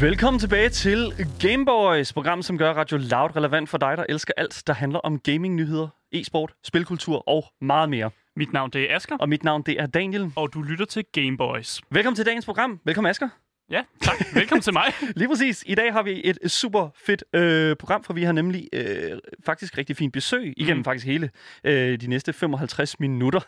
Velkommen tilbage til Gameboys, program, som gør Radio Loud relevant for dig, der elsker alt, der handler om gaming-nyheder, e-sport, spilkultur og meget mere. Mit navn det er Asker, Og mit navn, det er Daniel. og du lytter til Gameboys. Velkommen til dagens program. Velkommen, Asger. Ja, tak. Velkommen til mig. Lige præcis. I dag har vi et super fedt øh, program, for vi har nemlig øh, faktisk rigtig fint besøg igennem mm. faktisk hele øh, de næste 55 minutter.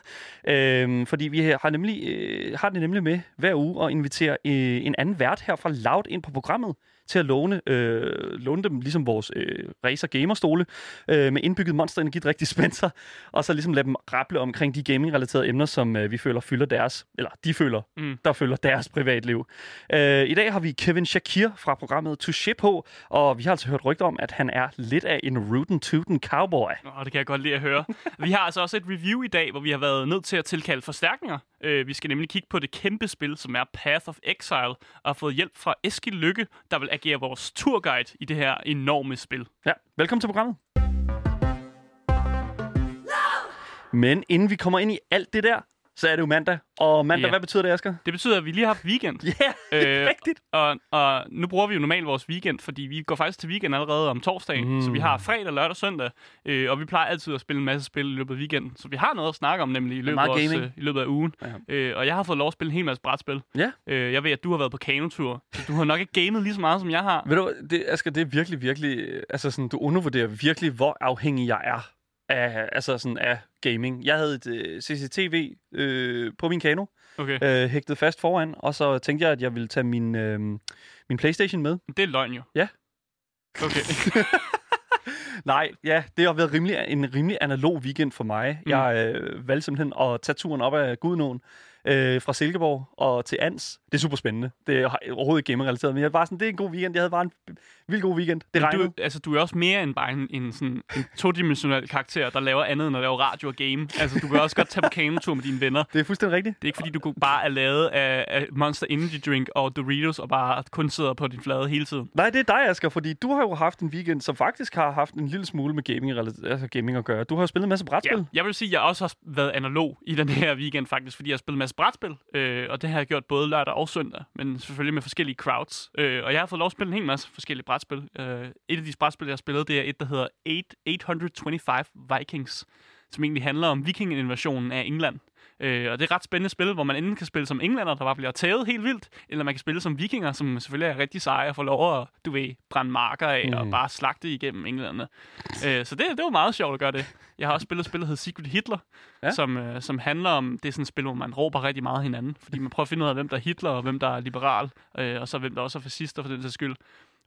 Øh, fordi vi har, nemlig, øh, har det nemlig med hver uge at invitere øh, en anden vært her fra Loud ind på programmet til at låne, øh, låne dem ligesom vores øh, racer gamerstole øh, med indbygget monster energi dispenser, og så ligesom lade dem rapple omkring de gaming-relaterede emner, som øh, vi føler fylder deres, eller de føler, Mm. der følger deres privatliv. Øh, I dag har vi Kevin Shakir fra programmet Touché på, og vi har altså hørt rygter om, at han er lidt af en rootin' tootin' cowboy. Og det kan jeg godt lide at høre. Vi har altså også et review i dag, hvor vi har været nødt til at tilkalde forstærkninger. Øh, vi skal nemlig kigge på det kæmpe spil, som er Path of Exile, og har fået hjælp fra Eskild Lykke, der vil agerer vores turguide i det her enorme spil. Ja, velkommen til programmet. Men inden vi kommer ind i alt det der, så er det jo mandag. Og mandag, Ja. hvad betyder det, Asger? Det betyder, at vi lige har haft weekend. Ja, yeah, Øh, rigtigt. Og, og nu bruger vi jo normalt vores weekend, fordi vi går faktisk til weekend allerede om torsdagen. Mm. Så vi har fredag, lørdag og søndag. Øh, og vi plejer altid at spille en masse spil i løbet af weekenden. Så vi har noget at snakke om nemlig i løbet, af, os, øh, i løbet af ugen. Ja. Øh, og jeg har fået lov at spille en hel masse brætspil. Ja. Øh, jeg ved, at du har været på kanotur. Så du har nok ikke gamet lige så meget, som jeg har. Ved du, det, Asger, det er virkelig, virkelig... øh, Altså, sådan, du undervurderer virkelig, hvor afhængig jeg er af, altså sådan, af gaming. Jeg havde et øh, CCTV øh, på min kano, Okay. øh, hægtet fast foran, og så tænkte jeg, at jeg ville tage min, øh, min Playstation med. Det er løgn jo. Ja. Okay. Nej, ja, det har været rimelig, en rimelig analog weekend for mig. Mm. Jeg øh, valgte simpelthen at tage turen op ad Gudnåen øh, fra Silkeborg og til Ans. Det er super spændende. Det er overhovedet ikke gamer-relateret, men jeg var sådan, det er en god weekend. Jeg havde bare en vildt god weekend. Det regnede. du, altså, du er også mere end bare en, en, sådan, en todimensionel karakter, der laver andet end at lave radio og game. Altså, du kan også godt tage på kanotur med dine venner. Det er fuldstændig rigtigt. Det er ikke fordi, du bare er lavet af, af Monster Energy Drink og Doritos og bare kun sidder på din flade hele tiden. Nej, det er dig, Asger, fordi du har jo haft en weekend, som faktisk har haft en lille smule med gaming, altså gaming at gøre. Du har jo spillet en masse brætspil. Ja, jeg vil sige, at jeg også har været analog i den her weekend faktisk, fordi jeg har spillet en masse brætspil, øh, og det har jeg gjort både lørdag og søndag, men selvfølgelig med forskellige crowds. Øh, og jeg har fået lov at spille en hel masse forskellige brætspil. Øh, et af de brætspil, jeg har spillet, det er et, der hedder 8, 825 Vikings, som egentlig handler om vikinginvasionen af England. Øh, og det er et ret spændende spil, hvor man enten kan spille som englænder, der bare bliver tævet helt vildt, eller man kan spille som vikinger, som selvfølgelig er rigtig seje og får lov at, du ved, brænde marker af mm. og bare slagte igennem englænderne. Øh, så det, det var meget sjovt at gøre det. Jeg har også spillet et spil, der hedder Secret Hitler, Ja. som, øh, som handler om, det er sådan et spil, hvor man råber rigtig meget hinanden, fordi man prøver at finde ud af, hvem der er Hitler, og hvem der er liberal, øh, og så hvem der også er fascister for den sags skyld.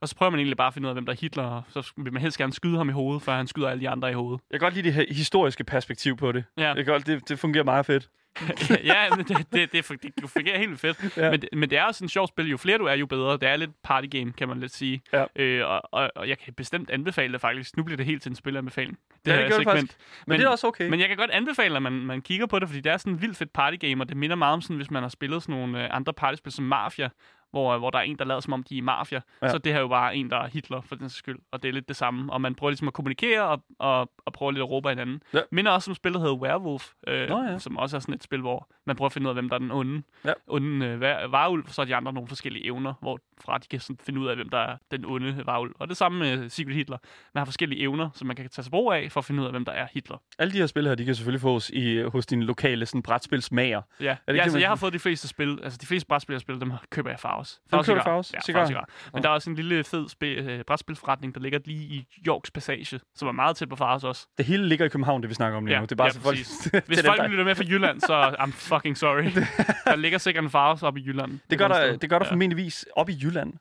Og så prøver man egentlig bare at finde ud af, hvem der er Hitler, og så vil man helst gerne skyde ham i hovedet, før han skyder alle de andre i hovedet. Jeg kan godt lide det her historiske perspektiv på det. Ja. Jeg kan godt, det, det fungerer meget fedt. ja, men det, det, det, det, det fungerer helt fedt. Ja. Men, det- men det er også en sjov spil. Jo flere du er, jo bedre. Det er lidt party game, kan man lidt sige. Ja. Øh, og, og, og, jeg kan bestemt anbefale det faktisk. Nu bliver det helt til en spilanbefaling. Ja, det gør det faktisk. Men, men det er også okay. Men jeg kan godt anbefale, at man, man kigger på det, fordi det er sådan en vildt fedt party game, og det minder meget om sådan, hvis man har spillet sådan nogle øh, andre partyspil som Mafia, hvor, hvor der er en, der lader som om, de er mafia. Ja. Så det her er jo bare en, der er Hitler, for den skyld. Og det er lidt det samme. Og man prøver ligesom at kommunikere og, og, og prøver lidt at råbe hinanden. Ja. Minder også om spillet, der hedder Werewolf, øh, Nå ja. som også er sådan et spil, hvor man prøver at finde ud af, hvem der er den onde. Ja. Onde øh, var- varulv, så er de andre nogle forskellige evner, hvorfra de kan sådan finde ud af, hvem der er den onde varulv. Og det samme med Secret Hitler. Man har forskellige evner, som man kan tage sig brug af, for at finde ud af, hvem der er Hitler. Alle de her spil her, de kan selvfølgelig fås i, hos din lokale sådan, brætspilsmager. Ja, det ja ikke altså, det, man- jeg har fået de fleste spil, altså de fleste brætspil, jeg spiller, dem køber jeg i Du i Cigar. Faust? Ja, Cigar? Cigar. Men Nå. der er også en lille fed spil, øh, brætspilforretning, der ligger lige i Yorks Passage, som er meget tæt på Faust også. Det hele ligger i København, det vi snakker om lige Ja, nu. Det er bare ja, så folk... Hvis folk lytter med fra Jylland, så I'm fucking sorry. der ligger sikkert en Faust op i Jylland. Det gør der, det gør der sted. formentligvis op i Jylland.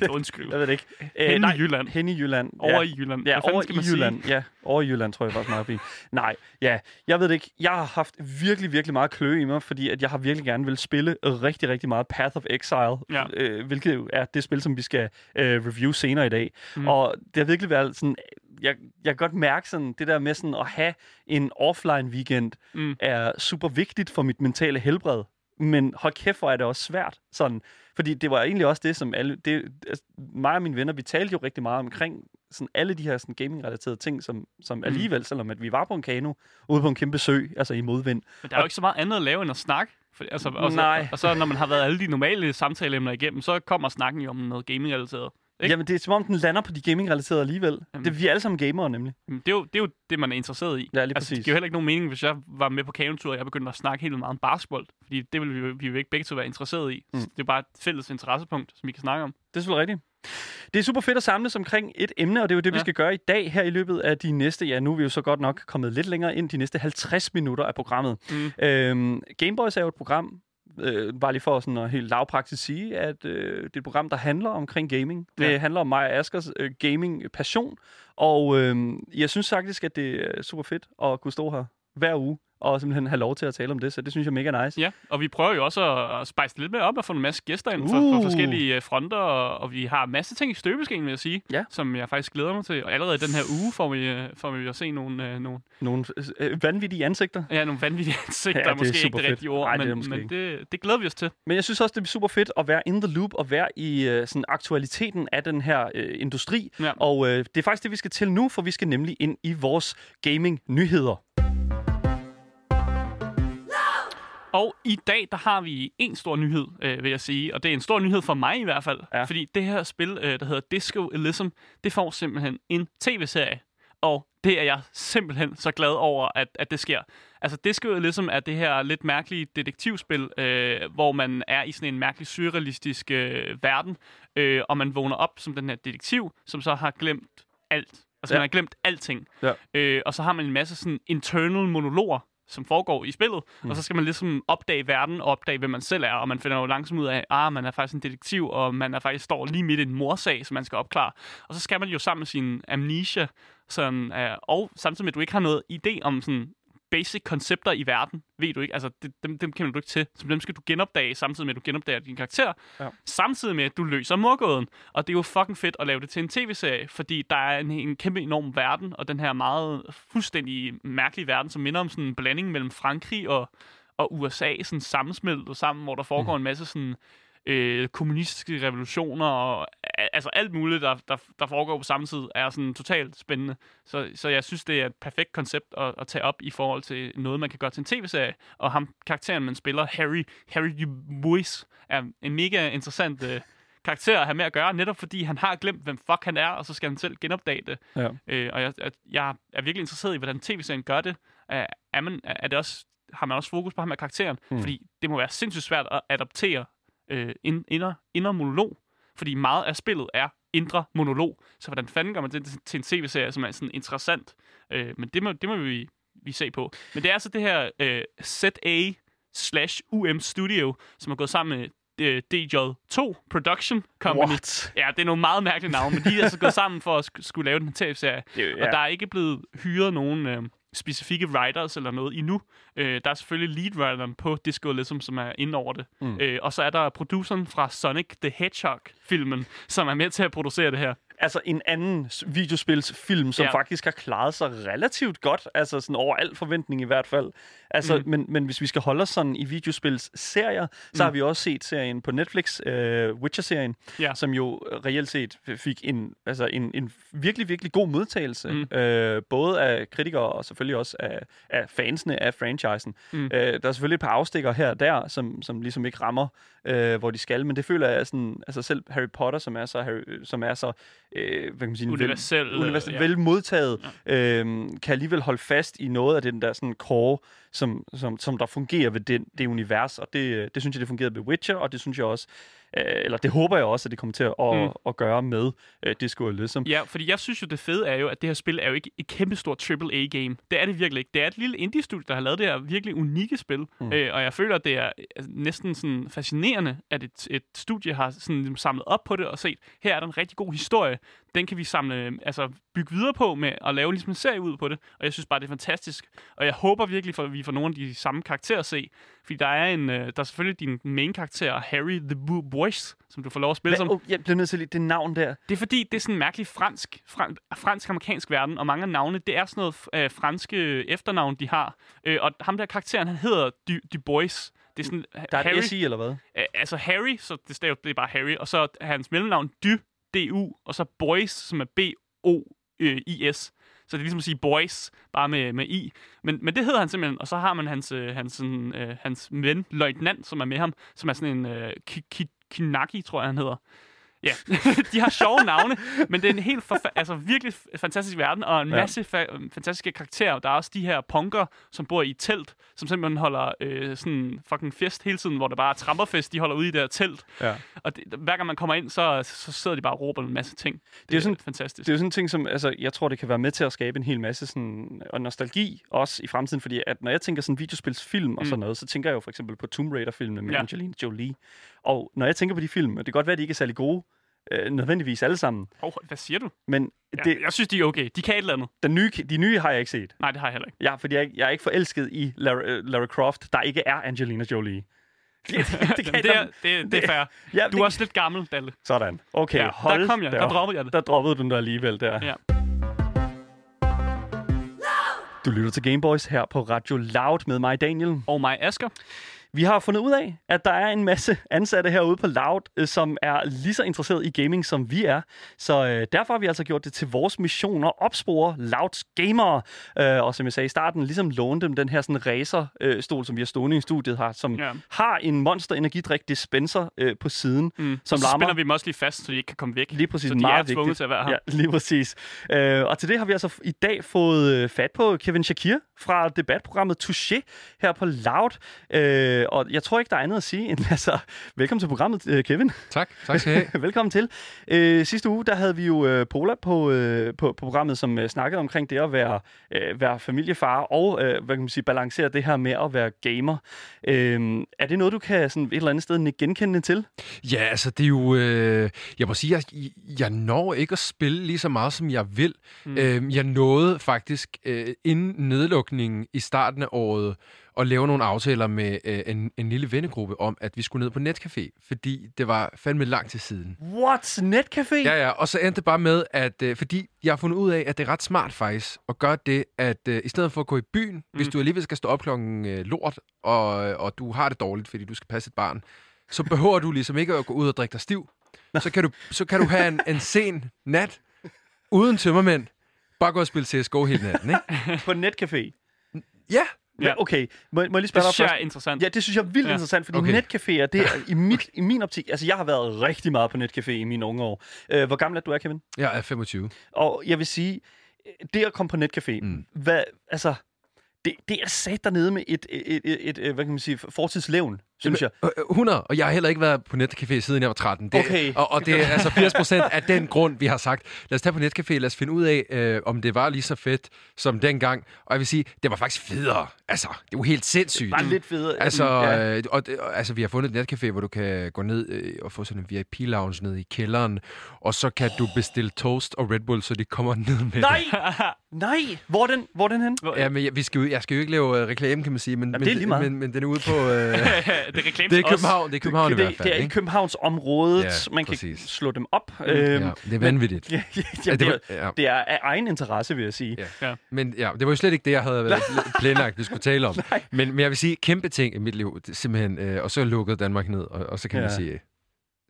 Ja. Undskyld. jeg ved det ikke. Hen i nej, Jylland. Hen i Jylland. Over ja. i Jylland. Ja, over i? Jylland. Ja, over i Jylland tror jeg faktisk meget fint. Nej, ja, jeg ved det ikke. Jeg har haft virkelig, virkelig meget klø i mig, fordi at jeg har virkelig gerne vil spille rigtig, rigtig meget Path of Exile, Ja. øh, hvilket jo er det spil, som vi skal øh, review senere i dag. Mm. Mm. Og det har virkelig været sådan, jeg, jeg kan godt mærke sådan, det der med sådan at have en offline weekend, Mm. er super vigtigt for mit mentale helbred. Men hold kæft, hvor er det også svært. Sådan, fordi det var egentlig også det, som alle... Det, altså, mig og mine venner, vi talte jo rigtig meget omkring sådan alle de her sådan gaming-relaterede ting, som, som alligevel, selvom at vi var på en kano, ude på en kæmpe sø, altså i modvind. Men der er jo ikke så meget andet at lave end at snakke. For, altså, og, så, Nej. og så når man har været alle de normale samtaleemner igennem, så kommer snakken jo om noget gaming-relateret. Ikke? Jamen, det er som om, den lander på de gaming-relaterede alligevel. Jamen. Det, vi er alle sammen gamere, nemlig. Jamen, Det er, jo, det er jo det, man er interesseret i. Ja, lige altså, det giver jo heller ikke nogen mening, hvis jeg var med på kaventur, og jeg begyndte at snakke helt meget om basketball. Fordi det ville vi jo, vi jo ikke begge to være interesseret i. Mm. Mm. Det er bare et fælles interessepunkt, som vi kan snakke om. Det er selvfølgelig rigtigt. Det er super fedt at samles omkring et emne, og det er jo det, ja. vi skal gøre i dag her i løbet af de næste, ja nu er vi jo så godt nok kommet lidt længere ind, de næste 50 minutter af programmet. Mm. Øhm, Gameboys er jo et program, øh, bare lige for sådan at helt lavpraktisk sige, at øh, det er et program, der handler omkring gaming. Det Ja. handler om mig og Askers øh, gaming-passion, og øh, jeg synes faktisk, at det er super fedt at kunne stå her hver uge og simpelthen have lov til at tale om det, så det synes jeg er mega nice. Ja, og vi prøver jo også at, at det lidt mere op og få en masse gæster ind fra, fra Uh. forskellige øh, fronter, og, og vi har masse ting i støbeskeen, vil jeg sige, Ja. som jeg faktisk glæder mig til. Og allerede i den her uge får vi, øh, får vi at se nogle, øh, nogle, Nogle øh, vanvittige ansigter. ja, nogle vanvittige ansigter, Ja, måske ikke det rigtige ord, Nej, er det men, måske men det, det glæder vi os til. Men jeg synes også, det er super fedt at være in the loop og være i øh, sådan aktualiteten af den her øh, industri. Ja. Og øh, det er faktisk det, vi skal til nu, for vi skal nemlig ind i vores gaming-nyheder. Og i dag, der har vi en stor nyhed, øh, vil jeg sige. Og det er en stor nyhed for mig i hvert fald. Ja. Fordi det her spil, øh, der hedder Disco Elysium, det får simpelthen en tv-serie. Og det er jeg simpelthen så glad over, at, at det sker. Altså, Disco Elysium er det her lidt mærkelige detektivspil, øh, hvor man er i sådan en mærkelig surrealistisk øh, verden, øh, og man vågner op som den her detektiv, som så har glemt alt. Altså, Ja. man har glemt alting. Ja. Øh, og så har man en masse sådan internal monologer, som foregår i spillet, mm. og så skal man ligesom opdage verden og opdage, hvem man selv er, og man finder jo langsomt ud af, at ah, man er faktisk en detektiv, og man er faktisk står lige midt i en morsag, som man skal opklare. Og så skal man jo sammen med sin amnesia, sådan, øh, og samtidig med, at du ikke har noget idé om sådan basic koncepter i verden, ved du ikke, altså det, dem, dem kender du ikke til, så dem skal du genopdage, samtidig med, at du genopdager din karakter, Ja. samtidig med, at du løser morgåden. Og det er jo fucking fedt at lave det til en tv-serie, fordi der er en, en kæmpe enorm verden, og den her meget fuldstændig mærkelige verden, som minder om sådan en blanding mellem Frankrig og, og USA, sådan sammensmeltet sammen, hvor der foregår en masse sådan øh, kommunistiske revolutioner og altså alt muligt, der, der, der foregår på samme tid, er sådan totalt spændende. Så, så jeg synes, det er et perfekt koncept at, at tage op i forhold til noget, man kan gøre til en tv-serie. Og ham, karakteren, man spiller, Harry, Harry Dubois, er en mega interessant øh, karakter at have med at gøre, netop fordi han har glemt, hvem fuck han er, og så skal han selv genopdage det. Ja. Øh, og jeg, jeg, er virkelig interesseret i, hvordan tv-serien gør det. Er, er, man, er det også, har man også fokus på ham med karakteren? Mm. Mm. Fordi det må være sindssygt svært at adaptere øh, ind, inder, inder monolog. Fordi meget af spillet er indre monolog. Så hvordan fanden gør man det til en tv-serie, som er sådan interessant? Øh, men det må, det må vi, vi se på. Men det er altså det her øh, ZA slash UM Studio, som er gået sammen med øh, DJ2 Production Company. What? Ja, det er nogle meget mærkelige navne, men de er altså gået sammen for at sk- skulle lave den her tv-serie. Er Ja. Og der er ikke blevet hyret nogen øh, specifikke writers eller noget endnu. Øh, der er selvfølgelig lead-writeren på Disco Elysium, som er inde over det. Mm. Øh, og så er der produceren fra Sonic the Hedgehog-filmen, som er med til at producere det her. altså en anden videospilsfilm, som. Ja. faktisk har klaret sig relativt godt, altså sådan over al forventning i hvert fald. Altså, mm. Men, men hvis vi skal holde os sådan i videospilsserier, så mm. har vi også set serien på Netflix, øh, Witcher-serien, Ja. som jo reelt set fik en, altså en, en virkelig, virkelig god modtagelse, mm. øh, både af kritikere og selvfølgelig også af, af fansene af franchisen. Mm. Øh, der er selvfølgelig et par afstikker her og der, som, som ligesom ikke rammer, øh, hvor de skal, men det føler jeg sådan, altså selv Harry Potter, som er så, Harry, som er så øh, hvad kan man sige, vel- Universel, øh, universelt ja. vel modtaget, øh, kan alligevel holde fast i noget af den der sådan core, som, som, som der fungerer ved den, det univers, og det, det synes jeg, det fungerede ved Witcher, og det synes jeg også, øh, eller det håber jeg også, at det kommer til at, at, Mm. at gøre med øh, Disco Elysium. Ja, fordi jeg synes jo, det fede er jo, at det her spil er jo ikke et kæmpestort AAA-game. Det er det virkelig ikke. Det er et lille indie-studie, der har lavet det her virkelig unikke spil. Mm. Øh, og jeg føler, at det er øh, næsten sådan fascinerende, at et, et studie har sådan ligesom samlet op på det og set, her er der en rigtig god historie. Den kan vi samle, altså bygge videre på med at lave ligesom en serie ud på det. Og jeg synes bare, det er fantastisk. Og jeg håber virkelig, for, at vi får nogle af de samme karakterer at se. Fordi der er en, øh, der er selvfølgelig din main karakter, Harry the Bo- Boys, som du får lov at spille Hvad, som. oh, jeg bliver nødt til lige det navn der. Det er fordi, det er sådan en mærkelig fransk, fran, fransk-amerikansk verden, og mange af navne, det er sådan noget øh, franske efternavn, de har. Øh, og ham der karakteren, han hedder Du, du Bois. Det er sådan, Der er Harry, et SI, eller hvad? øh, altså Harry, så det, stav, det er bare Harry, og så hans mellemnavn Du, D-U, og så Boys, som er B-O-I-S. Så det er ligesom at sige boys, bare med, med i. Men, men det hedder han simpelthen, og så har man hans, øh, hans, sådan, øh, hans ven, løjtnant, som er med ham, som er sådan en øh, ki, ki, Kinaki, tror jeg, han hedder. Ja, de har sjove navne, men det er en helt forfa- altså virkelig fantastisk verden, og en Ja. masse fa- fantastiske karakterer. Der er også de her punker, som bor i et telt, som simpelthen holder øh, sådan fucking fest hele tiden, hvor det bare er tramperfest, de holder ude i det her telt. Ja. Og det, hver gang man kommer ind, så, så sidder de bare og råber en masse ting. Det, Det er sådan- fantastisk. Det er sådan en ting, som altså, jeg tror, det kan være med til at skabe en hel masse sådan, og nostalgi også i fremtiden, fordi at når jeg tænker sådan videospilsfilm og Mm. sådan noget, så tænker jeg jo for eksempel på Tomb Raider-filmene med Ja. Angelina Jolie. Og når jeg tænker på de film, og det kan godt være, at de ikke er særlig gode, øh, nødvendigvis alle sammen, Oh, hvad siger du? men Ja, det, jeg synes, de er okay. De kan et eller andet. den nye, de nye har jeg ikke set. Nej, det har jeg heller ikke. Ja, fordi jeg, jeg er ikke forelsket i Lara, øh, Lara Croft, der ikke er Angelina Jolie. Det, det, det, Jamen, det, er, det, det er fair. ja, Du er også lidt gammel, Dalle. Sådan. Okay, Ja, hold der kom jeg. Der op. droppede jeg det. Der droppede du den der alligevel der. Ja. Du lytter til Gameboys her på Radio Loud med mig, Daniel. Og mig, Asger. Vi har fundet ud af, at der er en masse ansatte herude på Loud, øh, som er lige så interesseret i gaming, som vi er. Så øh, derfor har vi altså gjort det til vores mission at opspore Louds gamere. Øh, og som jeg sagde i starten, ligesom låne dem den her sådan racer-stol, som vi har stående i studiet her, som Ja. har en Monster Energidrik dispenser øh, på siden, Mm. som så larmer. spænder vi dem også lige fast, så de ikke kan komme væk. Lige præcis, så de meget er tvunget til at være her. Ja, lige præcis. Øh, og til det har vi altså i dag fået øh, fat på Kevin Shakir fra debatprogrammet Touché her på Loud. Øh, og jeg tror ikke, der er andet at sige end altså, velkommen til programmet, øh, Kevin. Tak, tak skal I have. velkommen til. Øh, sidste uge, der havde vi jo øh, Pola på, øh, på, på programmet, som øh, snakkede omkring det at være, øh, være familiefar og øh, hvad kan man sige, balancere det her med at være gamer. Øh, er det noget, du kan sådan et eller andet sted nikke genkendende til? Ja, altså det er jo... Øh, jeg må sige, jeg, jeg når ikke at spille lige så meget, som jeg vil. Mm. Øh, jeg nåede faktisk øh, inden nedlukningen i starten af året at lave nogle aftaler med øh, en, en lille vennegruppe om, at vi skulle ned på netcafé, fordi det var fandme lang tid siden. What? Netcafé? Ja, ja, og så endte det bare med, at øh, fordi jeg har fundet ud af, at det er ret smart faktisk at gøre det, at øh, i stedet for at gå i byen, mm. hvis du alligevel skal stå op klokken øh, lort, og, og du har det dårligt, fordi du skal passe et barn, så behøver du ligesom ikke at gå ud og drikke dig stiv. Så kan du, så kan du have en, en sen nat, uden tømmermænd, bare gå og spille CSGO hele natten, ikke? På netcafé? Ja, Ja. Okay, må, må jeg lige Det spørge dig synes jeg er interessant. Ja, det synes jeg er vildt ja. Interessant, fordi Okay. netcaféer, det er i, mit, i min optik, altså jeg har været rigtig meget på netcafé i mine unge år. Øh, hvor gammel er du er, Kevin? jeg er 25. Og jeg vil sige, det at komme på netcafé, mm. Mm. hvad, altså, det, det er sat dernede med et, et, et, et, et hvad kan man sige, fortidslevn, synes jeg. Øh, øh, 100, og jeg har heller ikke været på netcafé siden jeg var 13. Det, Okay. Og, og det er altså 80 procent af den grund, vi har sagt, lad os tage på netcafé, lad os finde ud af, øh, om det var lige så fedt som dengang. Og jeg vil sige, det var faktisk federe. Altså, det var helt sindssygt. Bare lidt federe. Altså, ja. øh, og, det- og, altså, vi har fundet et netcafé, hvor du kan gå ned øh, og få sådan en VIP-lounge ned i kælderen, og så kan du bestille toast og Red Bull, så de kommer ned med Nej, nej, hvor er den, hvor er den hen? Det. Ja, men jeg, vi skal jo, jeg skal jo ikke lave øh, reklame, kan man sige, men, Jamen, men, det men, men den er ude på... Øh, det er det er. København, det er København i det, hvert fald. det er i ikke? Københavns området, Ja, man kan præcis. slå dem op. Øhm, Ja, det er vanvittigt. ja, ja, Ja, det var- er, ja. det er af egen interesse, vil jeg sige. Ja. Ja. Men ja, det var jo slet ikke det, jeg havde planlagt, vi skulle tale om. Men, men jeg vil sige, kæmpe ting i mit liv, simpelthen, øh, og så lukkede Danmark ned, og, og så kan ja. Man sige,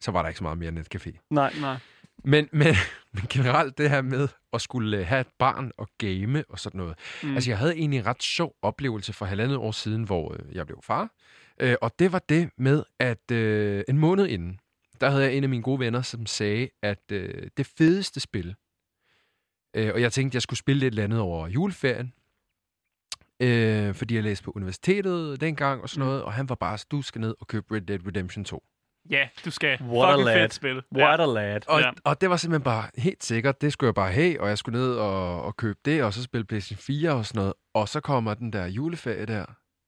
så var der ikke så meget mere netcafé. Nej. Nej. Men, men, men generelt det her med at skulle øh, have et barn og game og sådan noget. Mm. Mm. Altså, jeg havde egentlig en ret sjov oplevelse for halvandet år siden, hvor øh, jeg blev far. Øh, og det var det med, at øh, en måned inden, der havde jeg en af mine gode venner, som sagde, at øh, det fedeste spil, øh, og jeg tænkte, jeg skulle spille et eller andet over juleferien, øh, fordi jeg læste på universitetet dengang og sådan Mm. noget, og han var bare, du skal ned og købe Red Dead Redemption 2. Ja, du skal. What a Fucking lad. fedt spil. What a lad. Og, Ja. ja. og det var simpelthen bare helt sikkert, det skulle jeg bare have, og jeg skulle ned og, og købe det, og så spille PlayStation 4 og sådan noget. Og så kommer den der juleferie der,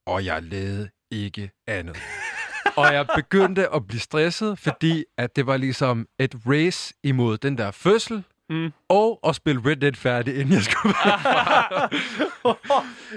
og jeg lavede ikke andet. og jeg begyndte at blive stresset, fordi at det var ligesom et race imod den der fødsel, Mm. og at spille Red Dead færdig, inden jeg skulle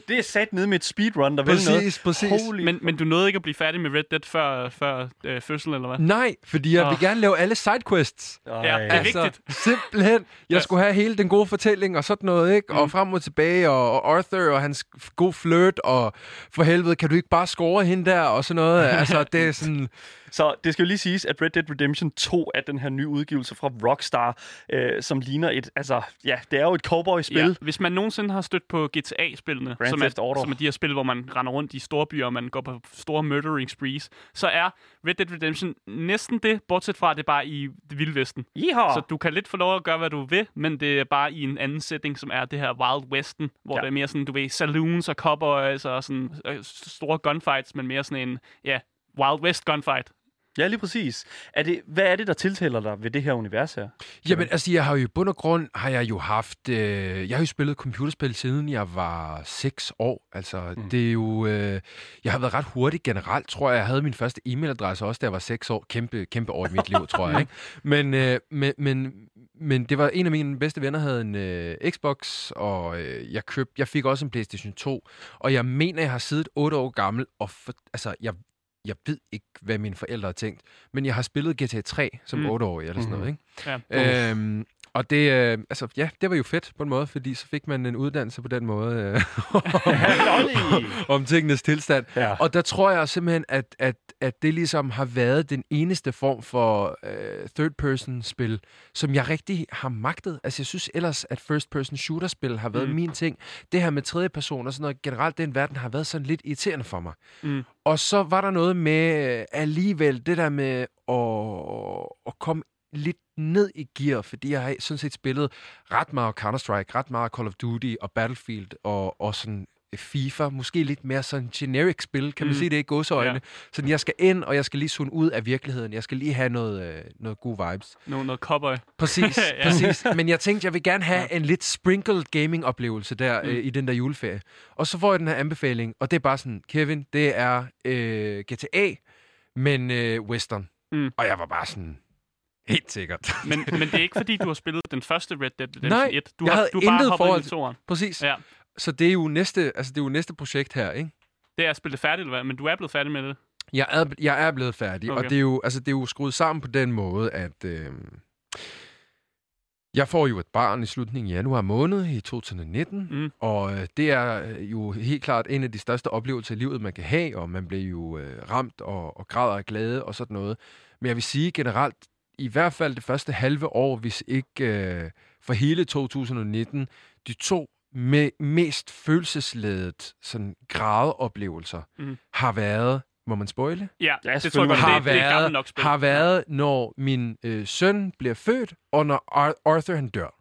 det er sat ned med et speedrun, der vil noget. Præcis, præcis. Holy Men, men du nåede ikke at blive færdig med Red Dead før, før øh, fødslen, eller hvad? Nej, fordi jeg vil Åh. gerne lave alle sidequests. Ja, det er altså, vigtigt. Simpelthen. Jeg skulle have hele den gode fortælling og sådan noget, ikke? Mm. Og frem og tilbage, og, og Arthur og hans gode flirt, og for helvede, kan du ikke bare score hende der, og sådan noget. altså, det er sådan... Så det skal jo lige siges, at Red Dead Redemption 2 er den her nye udgivelse fra Rockstar, øh, som ligner et, altså, ja, det er jo et cowboy-spil. Ja, hvis man nogensinde har stødt på GTA-spillene, som er, som er de her spil, hvor man render rundt i store byer, og man går på store murdering sprees, så er Red Dead Redemption næsten det, bortset fra, at det er bare i det vilde vesten. Yeehaw! Så du kan lidt få lov at gøre, hvad du vil, men det er bare i en anden setting, som er det her Wild Westen, hvor ja. det er mere sådan, du ved, saloons og cowboys og sådan øh, store gunfights, men mere sådan en, ja, Wild West gunfight. Ja, lige præcis. Er det, hvad er det, der tiltaler dig ved det her univers her? Jamen, altså, jeg har jo i bund og grund, har jeg jo haft, øh, jeg har jo spillet computerspil siden jeg var 6 år. Altså, mm. det er jo, øh, jeg har været ret hurtig generelt, tror jeg. Jeg havde min første e-mailadresse også, da jeg var 6 år. Kæmpe, kæmpe år i mit liv, tror jeg, ikke? Men, øh, men, men, men det var en af mine bedste venner, havde en øh, Xbox, og øh, jeg købte, jeg fik også en PlayStation 2. Og jeg mener, jeg har siddet 8 år gammel, og for, altså, jeg jeg ved ikke, hvad mine forældre har tænkt, men jeg har spillet GTA 3 som Mm. mm. 8-årig eller sådan noget, ikke? Ja. Øhm, og det, øh, altså, ja, det var jo fedt på en måde, fordi så fik man en uddannelse på den måde øh, Lolly! om tingenes tilstand. Ja. Og der tror jeg simpelthen, at, at, at det ligesom har været den eneste form for øh, third-person-spil, som jeg rigtig har magtet. Altså, jeg synes ellers, at first-person-shooter-spil har været mm. min ting. Det her med tredje person og sådan noget, generelt den verden har været sådan lidt irriterende for mig. Mm. Og så var der noget med øh, alligevel det der med at, at komme lidt ned i gear, fordi jeg har sådan set spillet ret meget Counter-Strike, ret meget Call of Duty og Battlefield og, og sådan FIFA, måske lidt mere sådan generic spil, kan man Mm. sige det i godsøjne. Ja. Sådan, jeg skal ind, og jeg skal lige zone ud af virkeligheden. Jeg skal lige have noget, øh, noget gode vibes. Noget, noget cowboy. Præcis, Ja. præcis. Men jeg tænkte, jeg vil gerne have ja. en lidt sprinkled gaming-oplevelse der mm. øh, i den der juleferie. Og så får jeg den her anbefaling, og det er bare sådan, Kevin, det er øh, GTA, men øh, western. Mm. Og jeg var bare sådan, helt sikkert. Men, men det er ikke, fordi du har spillet den første Red Dead Redemption Nej, 1. Du jeg har, havde du bare intet forhold ind i toeren. Præcis. Ja. Så det er jo næste, altså det er jo næste projekt her, ikke? Det er at spille det færdigt, eller hvad? Men du er blevet færdig med det. Jeg er, jeg er blevet færdig, okay. Okay. og det er, jo, altså, det er jo skruet sammen på den måde, at øh, jeg får jo et barn i slutningen af januar måned i 2019, Mm. og øh, det er øh, jo helt klart en af de største oplevelser i livet, man kan have, og man bliver jo øh, ramt og, og græder af glæde og sådan noget. Men jeg vil sige generelt, i hvert fald det første halve år, hvis ikke øh, for hele 2019, de to med mest følelsesladet sådan gradeoplevelser Mm. har været, må man spoile? Ja, Ja, det tror jeg godt, har det, det er været, nok spil. har været, når min øh, søn bliver født, og når Ar- Arthur han dør.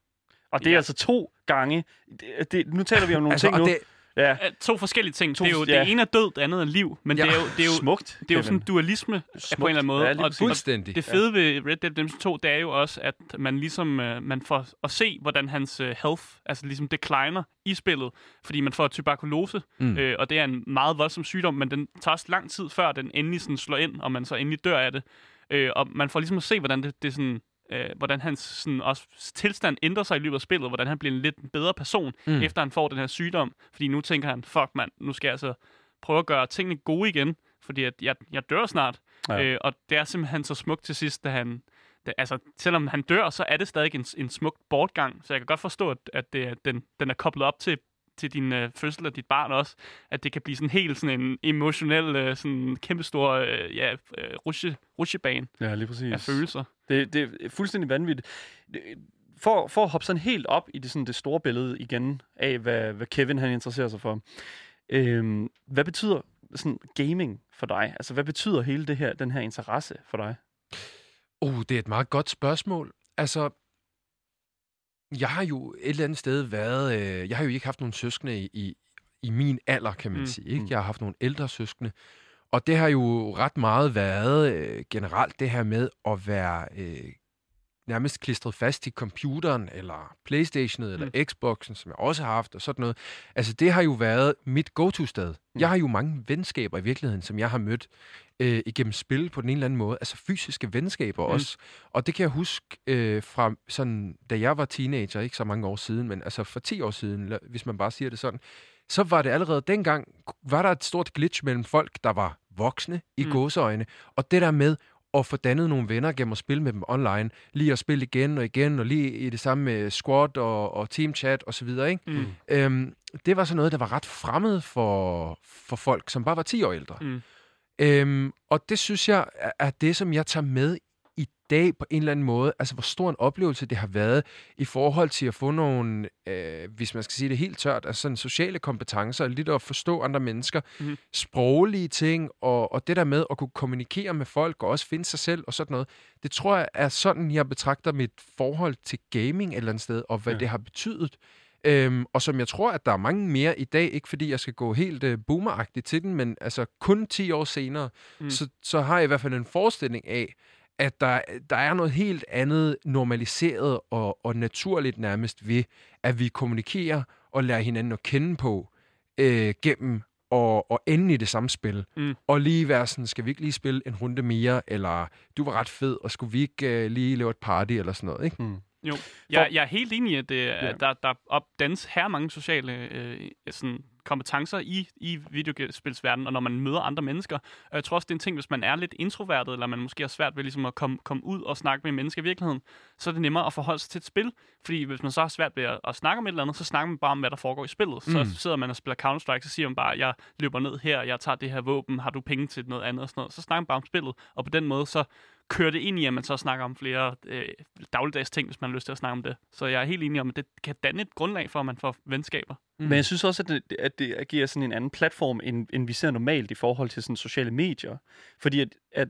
Og det er Ja. altså to gange. Det, det, nu taler vi om nogle Altså, ting nu. det, ja. To forskellige ting. To- det, er jo, ja. det ene er død, det andet er liv. Men Ja. det er jo, det er jo, Smukt. det er jo sådan dualisme på en eller anden måde. Ja, og, fuldstændig. det fede ved Red Dead Redemption 2, det er jo også, at man ligesom øh, man får at se, hvordan hans øh, health altså ligesom decliner i spillet, fordi man får tuberkulose, Mm. øh, og det er en meget voldsom sygdom, men den tager også lang tid før den endelig sådan slår ind, og man så endelig dør af det. Øh, og man får ligesom at se, hvordan det, det sådan, øh, hvordan hans sådan, også tilstand ændrer sig i løbet af spillet, hvordan han bliver en lidt bedre person, Mm. efter han får den her sygdom. Fordi nu tænker han, fuck mand, nu skal jeg altså prøve at gøre tingene gode igen, fordi at jeg, jeg dør snart. Ja. Øh, og det er simpelthen så smukt til sidst, da han... Da, altså, selvom han dør, så er det stadig en, en smuk bortgang. Så jeg kan godt forstå, at, at det, den, den er koblet op til, til din øh, fødsel af dit barn også. At det kan blive sådan helt sådan en emotionel, øh, sådan kæmpestor øh, ja, øh, rusje, rusjebane Ja, lige præcis. af følelser. Det, det er fuldstændig vanvittigt. Det- For, for at hoppe sådan helt op i det, sådan det store billede igen af, hvad, hvad Kevin han interesserer sig for. Øhm, hvad betyder sådan gaming for dig? Altså, hvad betyder hele det her, den her interesse for dig? Uh, det er et meget godt spørgsmål. Altså, jeg har jo et eller andet sted været... Øh, jeg har jo ikke haft nogen søskende i, i, i min alder, kan man Mm, sige. Ikke? mm. Jeg har haft nogle ældre søskende. Og det har jo ret meget været øh, generelt det her med at være øh, nærmest klistret fast i computeren, eller Playstationet, eller mm. Xboxen, som jeg også har haft, og sådan noget. Altså, det har jo været mit go-to-sted. Mm. Jeg har jo mange venskaber i virkeligheden, som jeg har mødt øh, igennem spil på den ene eller anden måde. Altså fysiske venskaber Mm. også. Og det kan jeg huske øh, fra sådan, da jeg var teenager, ikke så mange år siden, men altså for 10 år siden, hvis man bare siger det sådan, så var det allerede dengang, var der et stort glitch mellem folk, der var voksne i mm. gåseøjne, og det der med at få dannet nogle venner gennem at spille med dem online, lige at spille igen og igen, og lige i det samme med squad og, og teamchat og så videre, ikke? Mm. Øhm, det var så noget, der var ret fremmed for, for folk, som bare var 10 år ældre. Mm. Øhm, og det synes jeg er, det, som jeg tager med dag på en eller anden måde. Altså, hvor stor en oplevelse det har været i forhold til at få nogle, øh, hvis man skal sige det helt tørt, altså sådan sociale kompetencer, lidt at forstå andre mennesker, mm. sproglige ting, og, og det der med at kunne kommunikere med folk, og også finde sig selv og sådan noget. Det tror jeg er sådan, jeg betragter mit forhold til gaming et eller andet sted, og hvad Ja. det har betydet. Øhm, og som jeg tror, at der er mange mere i dag, ikke fordi jeg skal gå helt øh, boomeragtigt til den, men altså kun 10 år senere, mm. så, så har jeg i hvert fald en forestilling af, at der, der er noget helt andet normaliseret og, og naturligt nærmest ved, at vi kommunikerer og lærer hinanden at kende på øh, gennem og, og ende i det samme spil. Mm. Og lige være sådan, skal vi ikke lige spille en runde mere, eller du var ret fed, og skulle vi ikke øh, lige lave et party, eller sådan noget, ikke? Mm. Jo, jeg, jeg er helt enig i, at. Ja. at der, der opdannes her mange sociale øh, sådan, kompetencer i, i videospilsverdenen, og når man møder andre mennesker. Og jeg tror også, det er en ting, hvis man er lidt introvertet, eller man måske har svært ved ligesom, at komme, komme ud og snakke med mennesker i virkeligheden, så er det nemmere at forholde sig til et spil. Fordi hvis man så har svært ved at, at snakke om et eller andet, så snakker man bare om, hvad der foregår i spillet. Så Mm. sidder man og spiller Counter-Strike, så siger man bare, jeg løber ned her, jeg tager det her våben, har du penge til noget andet og sådan noget. Så snakker man bare om spillet, og på den måde så kører det ind i, at man så snakker om flere øh, dagligdags ting, hvis man har lyst til at snakke om det. Så jeg er helt enig om, at det kan danne et grundlag for, at man får venskaber. Mm. Men jeg synes også, at det, at det giver sådan en anden platform, end, end vi ser normalt i forhold til sådan sociale medier. Fordi at, at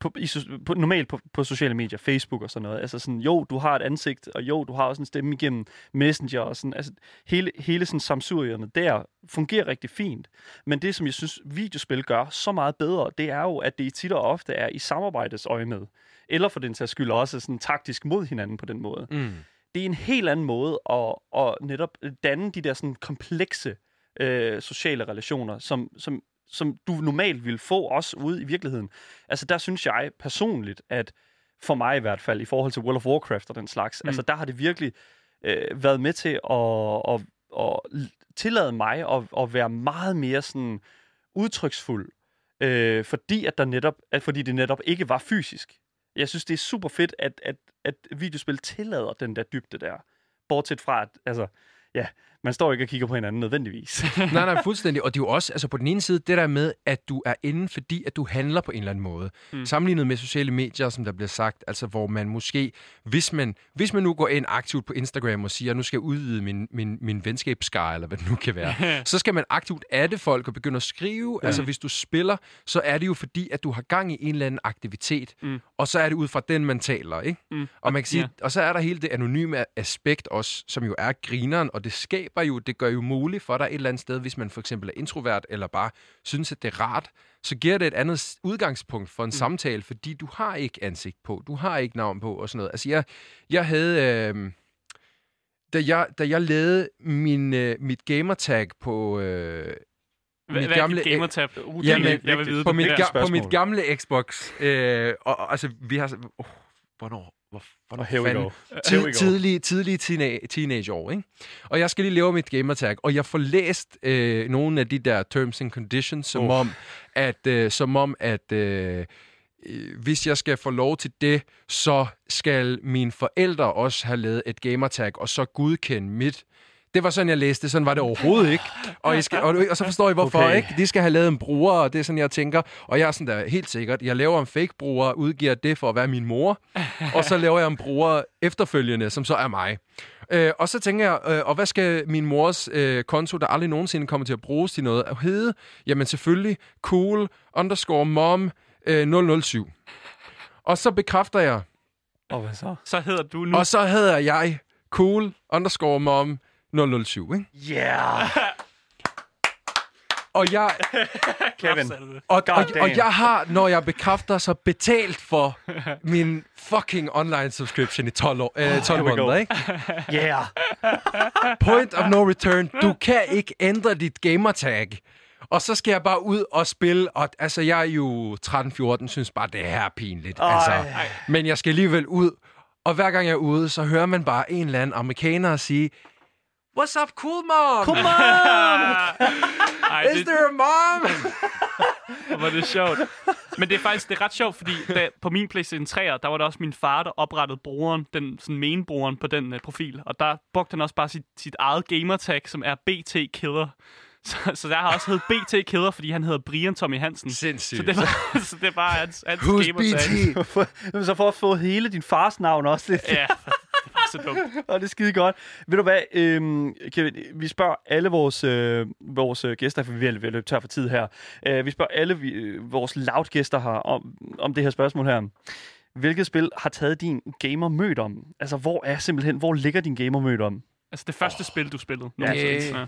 på, i, på, normalt på, på sociale medier, Facebook og sådan noget, altså sådan, jo, du har et ansigt, og jo, du har også en stemme igennem Messenger, og sådan, altså hele, hele sådan samsurierne der fungerer rigtig fint. Men det, som jeg synes, videospil gør så meget bedre, det er jo, at det i tit og ofte er i samarbejdets øje med. Eller for den sags skyld også sådan taktisk mod hinanden på den måde Mm. det er en helt anden måde at, at netop danne de der sådan komplekse øh, sociale relationer, som, som, som du normalt vil få også ude i virkeligheden. Altså der synes jeg personligt, at for mig i hvert fald, i forhold til World of Warcraft og den slags, Mm. mm. altså der har det virkelig øh, været med til at, at, at tillade mig at, at være meget mere sådan udtryksfuld, øh, fordi at der netop, at, fordi det netop ikke var fysisk. Jeg synes, det er super fedt, at, at, at videospil tillader den der dybde der. Bortset fra, at altså, ja, man står ikke og kigger på hinanden nødvendigvis. nej, nej, fuldstændig. Og det er jo også, altså på den ene side, det der med, at du er inde, fordi at du handler på en eller anden måde. Mm. Mm. Sammenlignet med sociale medier, som der bliver sagt, altså hvor man måske, hvis man, hvis man nu går ind aktivt på Instagram og siger, nu skal jeg udvide min, min, min venskabsskare, eller hvad det nu kan være, så skal man aktivt adde folk og begynde at skrive. Ja. Altså hvis du spiller, så er det jo fordi, at du har gang i en eller anden aktivitet, Mm. og så er det ud fra den, man taler, ikke? Mm. Og man kan sige, ja. og så er der hele det anonyme aspekt også, som jo er grineren, og det skaber jo, det gør jo muligt for dig et eller andet sted, hvis man for eksempel er introvert, eller bare synes, at det er rart, så giver det et andet udgangspunkt for en mm. samtale, fordi du har ikke ansigt på, du har ikke navn på og sådan noget. Altså jeg, jeg havde... Øh, da jeg, da jeg lavede min, øh, mit gamertag på, øh, Mit hvad er gamle- dit gamertab? Uh, Jamen, jeg, jeg vil vide på, mit, Ja. ga- på mit gamle Xbox. Øh, og, og, altså, vi har... Oh, hvornår? Hvor, hvornår here fanden? Tid, go. tidlige, tidlige teenage, teenageår, ikke? Og jeg skal lige lave mit gamertag, og jeg får læst øh, nogle af de der terms and conditions, som Uff. om, at, øh, som om, at øh, øh, hvis jeg skal få lov til det, så skal mine forældre også have lavet et gamertag, og så godkende mit. Det var sådan, jeg læste. Sådan var det overhovedet ikke. Og, I skal, og, og så forstår I, hvorfor. Okay. Ikke? De skal have lavet en bruger, og det er sådan, jeg tænker. Og jeg er sådan der helt sikkert. Jeg laver en fake bruger, udgiver det for at være min mor. og så laver jeg en bruger efterfølgende, som så er mig. Øh, og så tænker jeg, øh, og hvad skal min mors øh, konto, der aldrig nogensinde kommer til at bruges til noget, at hedde? Jamen selvfølgelig cool underscore mom øh, 007. Og så bekræfter jeg, Og hvad så? Så hedder du nu... og så hedder jeg cool underscore mom 007, ikke? Yeah! Og jeg, Kevin. og, og, God og jeg har, når jeg bekræfter, så betalt for min fucking online subscription i 12, år, øh, 12 Here we go. måneder, ikke? Yeah! Point of no return. Du kan ikke ændre dit gamertag. Og så skal jeg bare ud og spille, og altså, jeg er jo 13-14, synes bare, det her er pinligt. Ej. Altså. Men jeg skal alligevel ud, og hver gang jeg er ude, så hører man bare en eller anden amerikaner sige, What's up, cool mom? Come on! Ej, Is det, there a mom? hvor er det sjovt. Men det er faktisk det er ret sjovt, fordi da, på min PlayStation 3, der var det også min far, der oprettede brugeren, den sådan main-brugeren på den uh, profil. Og der brugte han også bare sit, sit eget gamertag, som er BT Killer. Så, så jeg har også heddet BT Kæder, fordi han hedder Brian Tommy Hansen. Sindssygt. Så det var, så det var hans, hans Who's gamertag. BT? så for at få hele din fars navn også lidt. Ja, så dumt. Og det er skide godt. Ved du hvad, øhm, Kevin, vi spørger alle vores, øh, vores øh, gæster, for vi er ved at løbe tør for tid her. Øh, vi spørger alle vi, øh, vores loud-gæster her om, om det her spørgsmål her. Hvilket spil har taget din gamer om? Altså, hvor er simpelthen, hvor ligger din gamer om? Altså det første oh. spil, du spillede. Ja, nogensinde. det- Ja.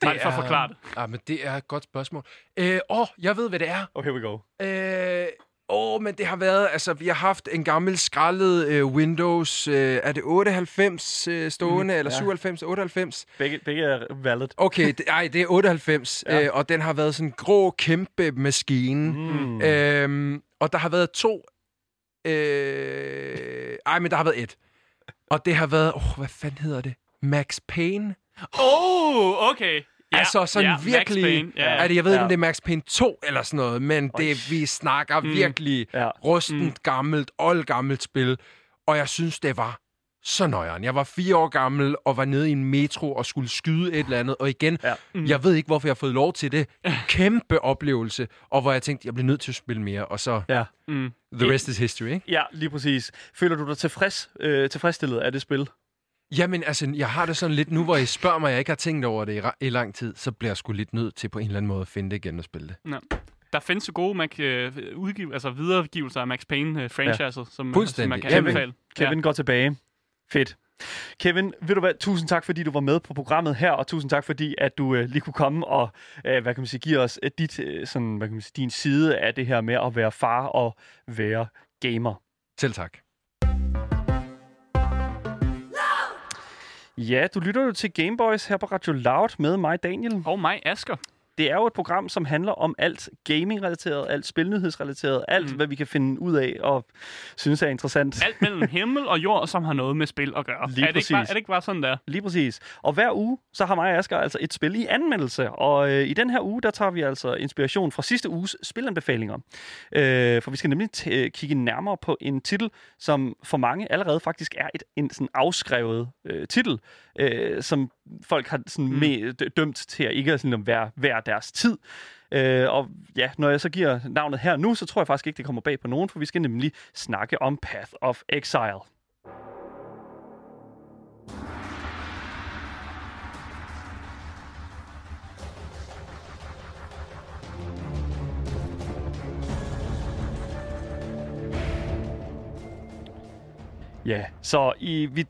Bare lige for at forklare det. Ja, men det er et godt spørgsmål. Åh, øh, åh, jeg ved, hvad det er. Oh, here we go. Øh, åh, men det har været... Altså, vi har haft en gammel skrællet øh, Windows... Øh, er det 98 øh, stående, mm, eller ja. 97, 98? Begge, begge er valid. Okay, det, ej, det er 98, Ja. øh, og den har været sådan en grå, kæmpe maskine. Mm. Øhm, og der har været to... Øh, ej, men der har været et. Og det har været... Åh, hvad fanden hedder det? Max Payne? Oh, okay. Ja, altså sådan ja, Max virkelig... Payne. Ja, Er det, jeg ved ikke, Ja. om det er Max Payne 2 eller sådan noget, men det, vi snakker Mm. mm. virkelig Ja. rustent, Mm. mm. gammelt, oldgammelt spil. Og jeg synes, det var så nøjeren. Jeg var fire år gammel og var nede i en metro og skulle skyde et eller andet. Og igen, ja. mm. jeg ved ikke, hvorfor jeg har fået lov til det. Kæmpe oplevelse. Og hvor jeg tænkte, jeg bliver nødt til at spille mere. Og så, Ja. Mm. the rest is history, ikke? ja, lige præcis. Føler du dig tilfreds, øh, tilfredsstillet af det spil? Jamen, altså, jeg har det sådan lidt nu, hvor I spørger mig, jeg ikke har tænkt over det i, ra- i lang tid, så bliver jeg sgu lidt nødt til på en eller anden måde at finde det igen og spille det. Der findes jo gode Mac, øh, udgiv, altså videregivelser af Max Payne-franchiset, som, som Fuldstændig. man kan Kevin- anbefale. Kevin ja. går tilbage. Fedt. Kevin, ved du hvad, tusind tak, fordi du var med på programmet her, og tusind tak, fordi at du øh, lige kunne komme og, øh, hvad kan man sige, give os øh, dit, øh, sådan, hvad kan man sige, din side af det her med at være far og være gamer. Selv tak. Ja, du lytter jo til Gameboys her på Radio Loud med mig, Daniel. Og mig, Asker. Det er jo et program, som handler om alt gaming-relateret, alt spilnyhedsrelateret, alt, Mm. hvad vi kan finde ud af og synes er interessant. Alt mellem himmel og jord, som har noget med spil at gøre. Lige er, det ikke bare, er det ikke bare sådan der? Lige præcis. Og hver uge, så har mig og Asger altså et spil i anmeldelse. Og øh, i den her uge, der tager vi altså inspiration fra sidste uges spilanbefalinger. Øh, for vi skal nemlig t- øh, kigge nærmere på en titel, som for mange allerede faktisk er et, en sådan afskrevet øh, titel, øh, som folk har sådan Mm. med, dømt til at ikke sådan at være værd deres tid. Øh, og ja, når jeg så giver navnet her nu, så tror jeg faktisk ikke, det kommer bag på nogen, for vi skal nemlig snakke om Path of Exile. Ja, så i, vi,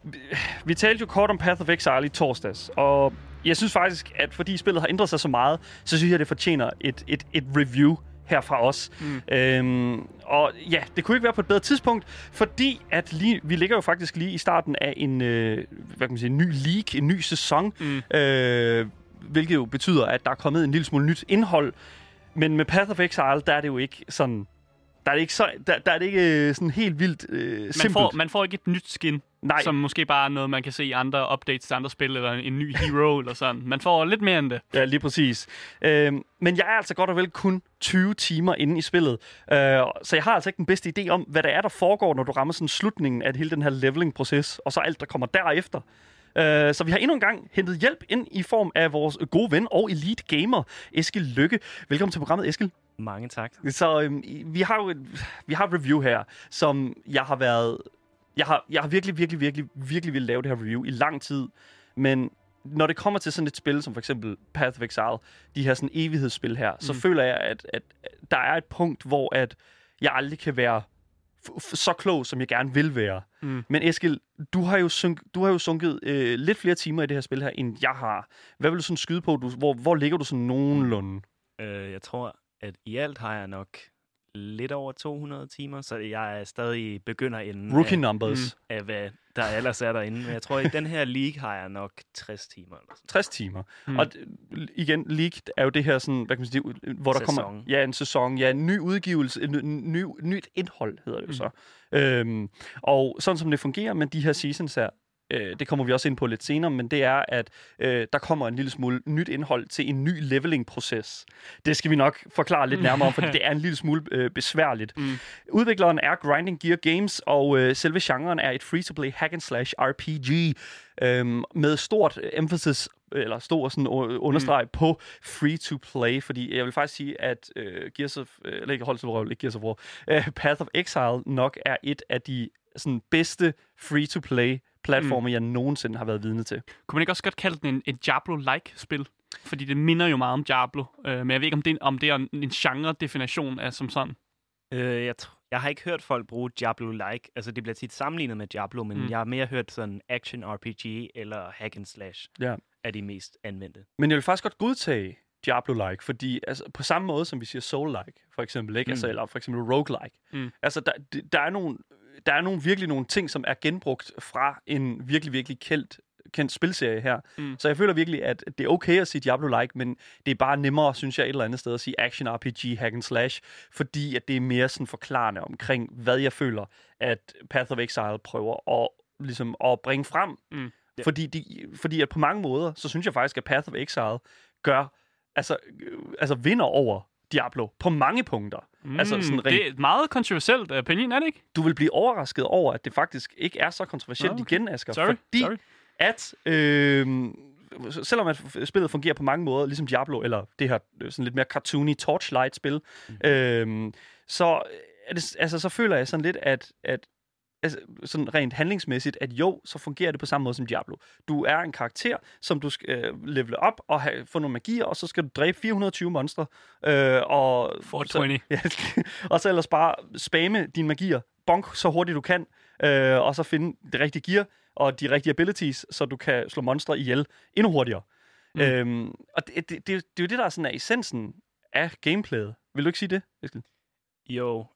vi talte jo kort om Path of Exile i torsdags, og jeg synes faktisk, at fordi spillet har ændret sig så meget, så synes jeg, det fortjener et, et, et review her fra os. Mm. Øhm, og ja, det kunne ikke være på et bedre tidspunkt, fordi at lige, vi ligger jo faktisk lige i starten af en, øh, hvad kan man sige, en ny league, en ny sæson, Mm. øh, hvilket jo betyder, at der er kommet en lille smule nyt indhold. Men med Path of Exile, der er det jo ikke sådan... Der er det ikke, så, der, der er det ikke øh, sådan helt vildt øh, Man simpelt. får, man får ikke et nyt skin, Nej, som måske bare er noget, man kan se i andre updates til andre spil, eller en ny hero, eller sådan. Man får lidt mere end det. Ja, lige præcis. Øhm, men jeg er altså godt og vel kun 20 timer inde i spillet. Øh, så jeg har altså ikke den bedste idé om, hvad der er, der foregår, når du rammer sådan slutningen af hele den her leveling-proces, og så alt, der kommer derefter. Øh, så vi har endnu en gang hentet hjælp ind i form af vores gode ven og elite gamer, Eskil Lykke. Velkommen til programmet, Eskil. Mange tak. Så øhm, vi har jo et, vi har et review her, som jeg har været... Jeg har, jeg har virkelig, virkelig, virkelig, virkelig vil lave det her review i lang tid. Men når det kommer til sådan et spil, som for eksempel Path of Exile, de her sådan evighedsspil her, så Mm. føler jeg, at, at der er et punkt, hvor at jeg aldrig kan være så klog, som jeg gerne vil være. Mm. Men Eskil, du har jo, sunk, du har jo sunket øh, lidt flere timer i det her spil her, end jeg har. Hvad vil du sådan skyde på? Du, hvor, hvor ligger du sådan nogenlunde? Øh, jeg tror, at i alt har jeg nok lidt over 200 timer, så jeg er stadig begynder inden Rookie af, numbers. af, hvad der ellers er derinde. Men jeg tror, at i den her league har jeg nok 60 timer. Eller sådan. 60 timer. Mm. Mm. Og igen, League er jo det her, sådan, hvad kan man sige, hvor der kommer ja, en sæson, ja, en ny udgivelse, en, ny, nyt indhold hedder det jo så. Øhm, og sådan som det fungerer med de her seasons her, øh, det kommer vi også ind på lidt senere, men det er, at øh, der kommer en lille smule nyt indhold til en ny leveling-proces. Det skal vi nok forklare lidt nærmere om, fordi det er en lille smule øh, besværligt. Mm. Udvikleren er Grinding Gear Games, og øh, selve genren er et free-to-play hack-and-slash RPG, øhm, med stort øh, emphasis eller stå og sådan u- understrege mm. på free-to-play, fordi jeg vil faktisk sige, at øh, Gears of, øh, eller ikke Holds of War, ikke Gears of War, øh, Path of Exile nok er et af de sådan, bedste free-to-play platformer, mm. jeg nogensinde har været vidne til. Kunne man ikke også godt kalde den en, et Diablo-like spil? Fordi det minder jo meget om Diablo. Øh, men jeg ved ikke, om det, om det er en, en genre-definition af som sådan. Øh, jeg, tr- jeg har ikke hørt folk bruge Diablo-like. Altså, det bliver tit sammenlignet med Diablo, men Mm. jeg har mere hørt sådan action-RPG eller hack and slash Ja. er de mest anvendte. Men jeg vil faktisk godt godtage Diablo-like, fordi altså, på samme måde som vi siger Soul-like, for eksempel, ikke? Mm. Altså, eller for eksempel roguelike. Mm. Altså, der, der er nogle, der er nogle virkelig nogle ting, som er genbrugt fra en virkelig, virkelig kendt, kendt spilserie her. Mm. Så jeg føler virkelig, at det er okay at sige Diablo-like, men det er bare nemmere, synes jeg, et eller andet sted at sige action RPG, hack and slash, fordi at det er mere sådan forklarende omkring, hvad jeg føler, at Path of Exile prøver at, ligesom, at bringe frem. Mm. Ja. Fordi, de, fordi at på mange måder, så synes jeg faktisk, at Path of Exile gør, altså, øh, altså vinder over Diablo på mange punkter. Mm, Altså, sådan rent- det er et meget kontroversielt opinion, er det ikke? Du vil blive overrasket over, at det faktisk ikke er så kontroversielt okay. igen, Asger. Sorry, fordi sorry. at øh, selvom at spillet fungerer på mange måder, ligesom Diablo, eller det her øh, sådan lidt mere cartoony Torchlight-spil, mm. øh, så, er det, altså, så føler jeg sådan lidt, at, at altså, sådan rent handlingsmæssigt, at jo, så fungerer det på samme måde som Diablo. Du er en karakter, som du skal øh, levele op og have, få nogle magier, og så skal du dræbe 420 monstre. Øh, og, 420. Så, ja, og så ellers bare spamme dine magier, bonk så hurtigt du kan, øh, og så finde det rigtige gear og de rigtige abilities, så du kan slå monstre ihjel endnu hurtigere. Mm. Øhm, og det, det, det, det er jo det, der er sådan er essensen af gameplayet. Vil du ikke sige det, Eskil? Jo,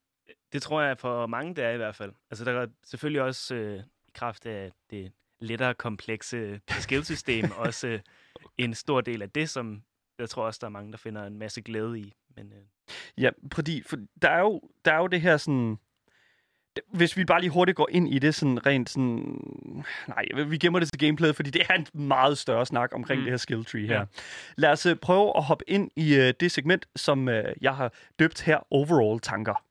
det tror jeg for mange, det er i hvert fald. Altså, der er selvfølgelig også øh, i kraft af det lettere komplekse skillsystem, også øh, en stor del af det, som jeg tror også, der er mange, der finder en masse glæde i. Men øh, Ja, fordi for der, er jo, der er jo det her sådan... Hvis vi bare lige hurtigt går ind i det sådan rent sådan... Nej, vi gemmer det til gameplayet, fordi det er en meget større snak omkring mm. Det her skill tree her. Ja. Ja. Lad os øh, prøve at hoppe ind i øh, det segment, som øh, jeg har døbt her Overall Tanker.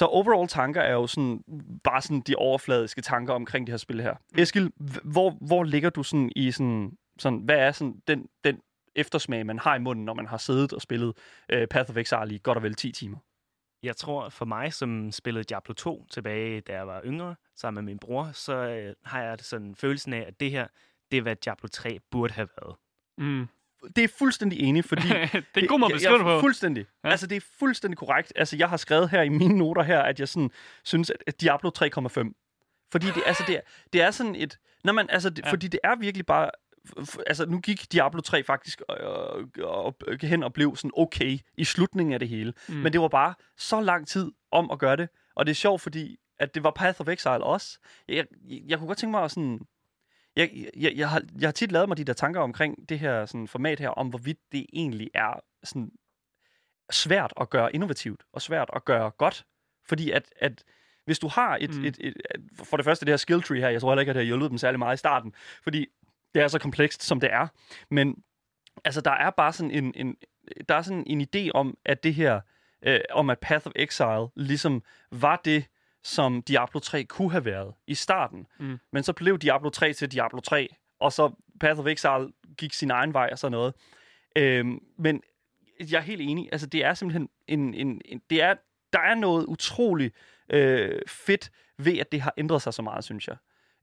Så overall tanker er jo sådan, bare sådan de overfladiske tanker omkring det her spil her. Eskil, hvor, hvor ligger du sådan i sådan, sådan hvad er sådan den, den eftersmag, man har i munden, når man har siddet og spillet øh, Path of Exile i godt og vel 10 timer? jeg tror, for mig, som spillede Diablo 2 tilbage, da jeg var yngre, sammen med min bror, så øh, har jeg sådan følelsen af, at det her, det er, hvad Diablo 3 burde have været. Mm. Det er fuldstændig enig, fordi... det er god måde at beskrive det på. Fuldstændig. Ja. Altså, det er fuldstændig korrekt. Altså, jeg har skrevet her i mine noter her, at jeg sådan, synes, at Diablo 3,5. Fordi det, altså, det, er, det er sådan et... Når man, altså, det, ja. Fordi det er virkelig bare... Altså, nu gik Diablo 3 faktisk øh, øh, hen og blev sådan okay i slutningen af det hele. Mm. Men det var bare så lang tid om at gøre det. Og det er sjovt, fordi at det var Path of Exile også. Jeg, jeg, jeg kunne godt tænke mig at sådan... Jeg, jeg, jeg, har, jeg har tit lavet mig de der tanker omkring det her sådan, format her, om hvorvidt det egentlig er sådan, svært at gøre innovativt, og svært at gøre godt. Fordi at, at hvis du har et, mm. Et, et, et... For det første, det her skill tree her, jeg tror heller ikke, at det har hjulpet dem særlig meget i starten, fordi det er så komplekst, som det er. Men altså, der er bare sådan en, en, der er sådan en idé om, at det her, øh, om at Path of Exile ligesom var det, som Diablo 3 kunne have været i starten. Mm. Men så blev Diablo 3 til Diablo 3, og så Path of Exile gik sin egen vej og sådan noget. Øhm, men jeg er helt enig. Altså, det er simpelthen en... en, en det er, der er noget utroligt øh, fedt ved, at det har ændret sig så meget, synes jeg.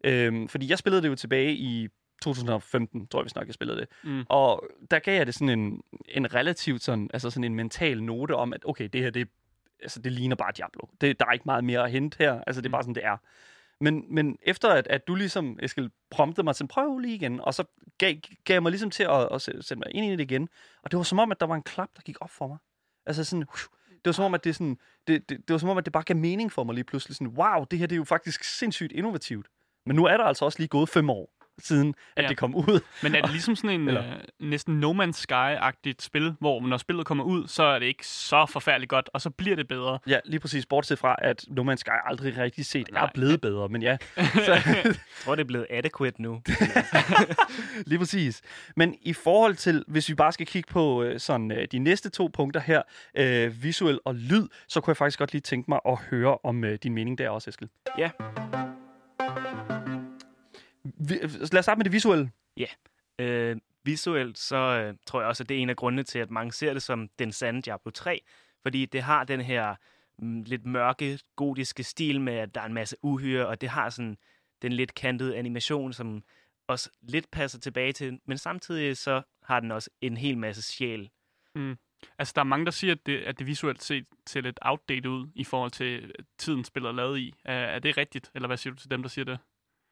Øhm, fordi jeg spillede det jo tilbage i 2015, tror jeg, vi snakkede, jeg spillede det. Mm. Og der gav jeg det sådan en, en relativt sådan, altså sådan en mental note om, at okay, det her, det, altså, det ligner bare Diablo. Det, der er ikke meget mere at hente her. Altså, det er bare sådan, det er. Men, men efter at, at du ligesom, Eskild, promptede mig til, prøv lige igen, og så gav, gav mig ligesom til at, at sætte sætte mig ind i det igen. Og det var som om, at der var en klap, der gik op for mig. Altså sådan, det var som om, at det, sådan, det, det, det var som om, at det bare gav mening for mig lige pludselig. Sådan, wow, det her det er jo faktisk sindssygt innovativt. Men nu er der altså også lige gået fem år siden, at Ja. det kom ud. Men er det ligesom sådan en Eller- øh, næsten No Man's Sky-agtigt spil, hvor når spillet kommer ud, så er det ikke så forfærdeligt godt, og så bliver det bedre? Ja, lige præcis. Bortset fra, at No Man's Sky aldrig rigtig set er Nej. blevet bedre. Men ja, så, Jeg tror, det er blevet adequate nu. lige præcis. Men i forhold til, hvis vi bare skal kigge på øh, sådan øh, de næste to punkter her, øh, visuel og lyd, så kunne jeg faktisk godt lige tænke mig at høre om øh, din mening der også, Eskild. Ja. Vi, lad os starte med det visuelle. Øh, visuelt, så øh, tror jeg også, at det er en af grundene til, at mange ser det som den sande Diablo 3, fordi det har den her mm, lidt mørke, gotiske stil med, at der er en masse uhyre, og det har sådan den lidt kantede animation, som også lidt passer tilbage til, men samtidig så har den også en hel masse sjæl. Altså, der er mange, der siger, at det, at det visuelt set ser lidt outdated ud i forhold til tiden, spillet er lavet i. Er, er det rigtigt, eller hvad siger du til dem, der siger det?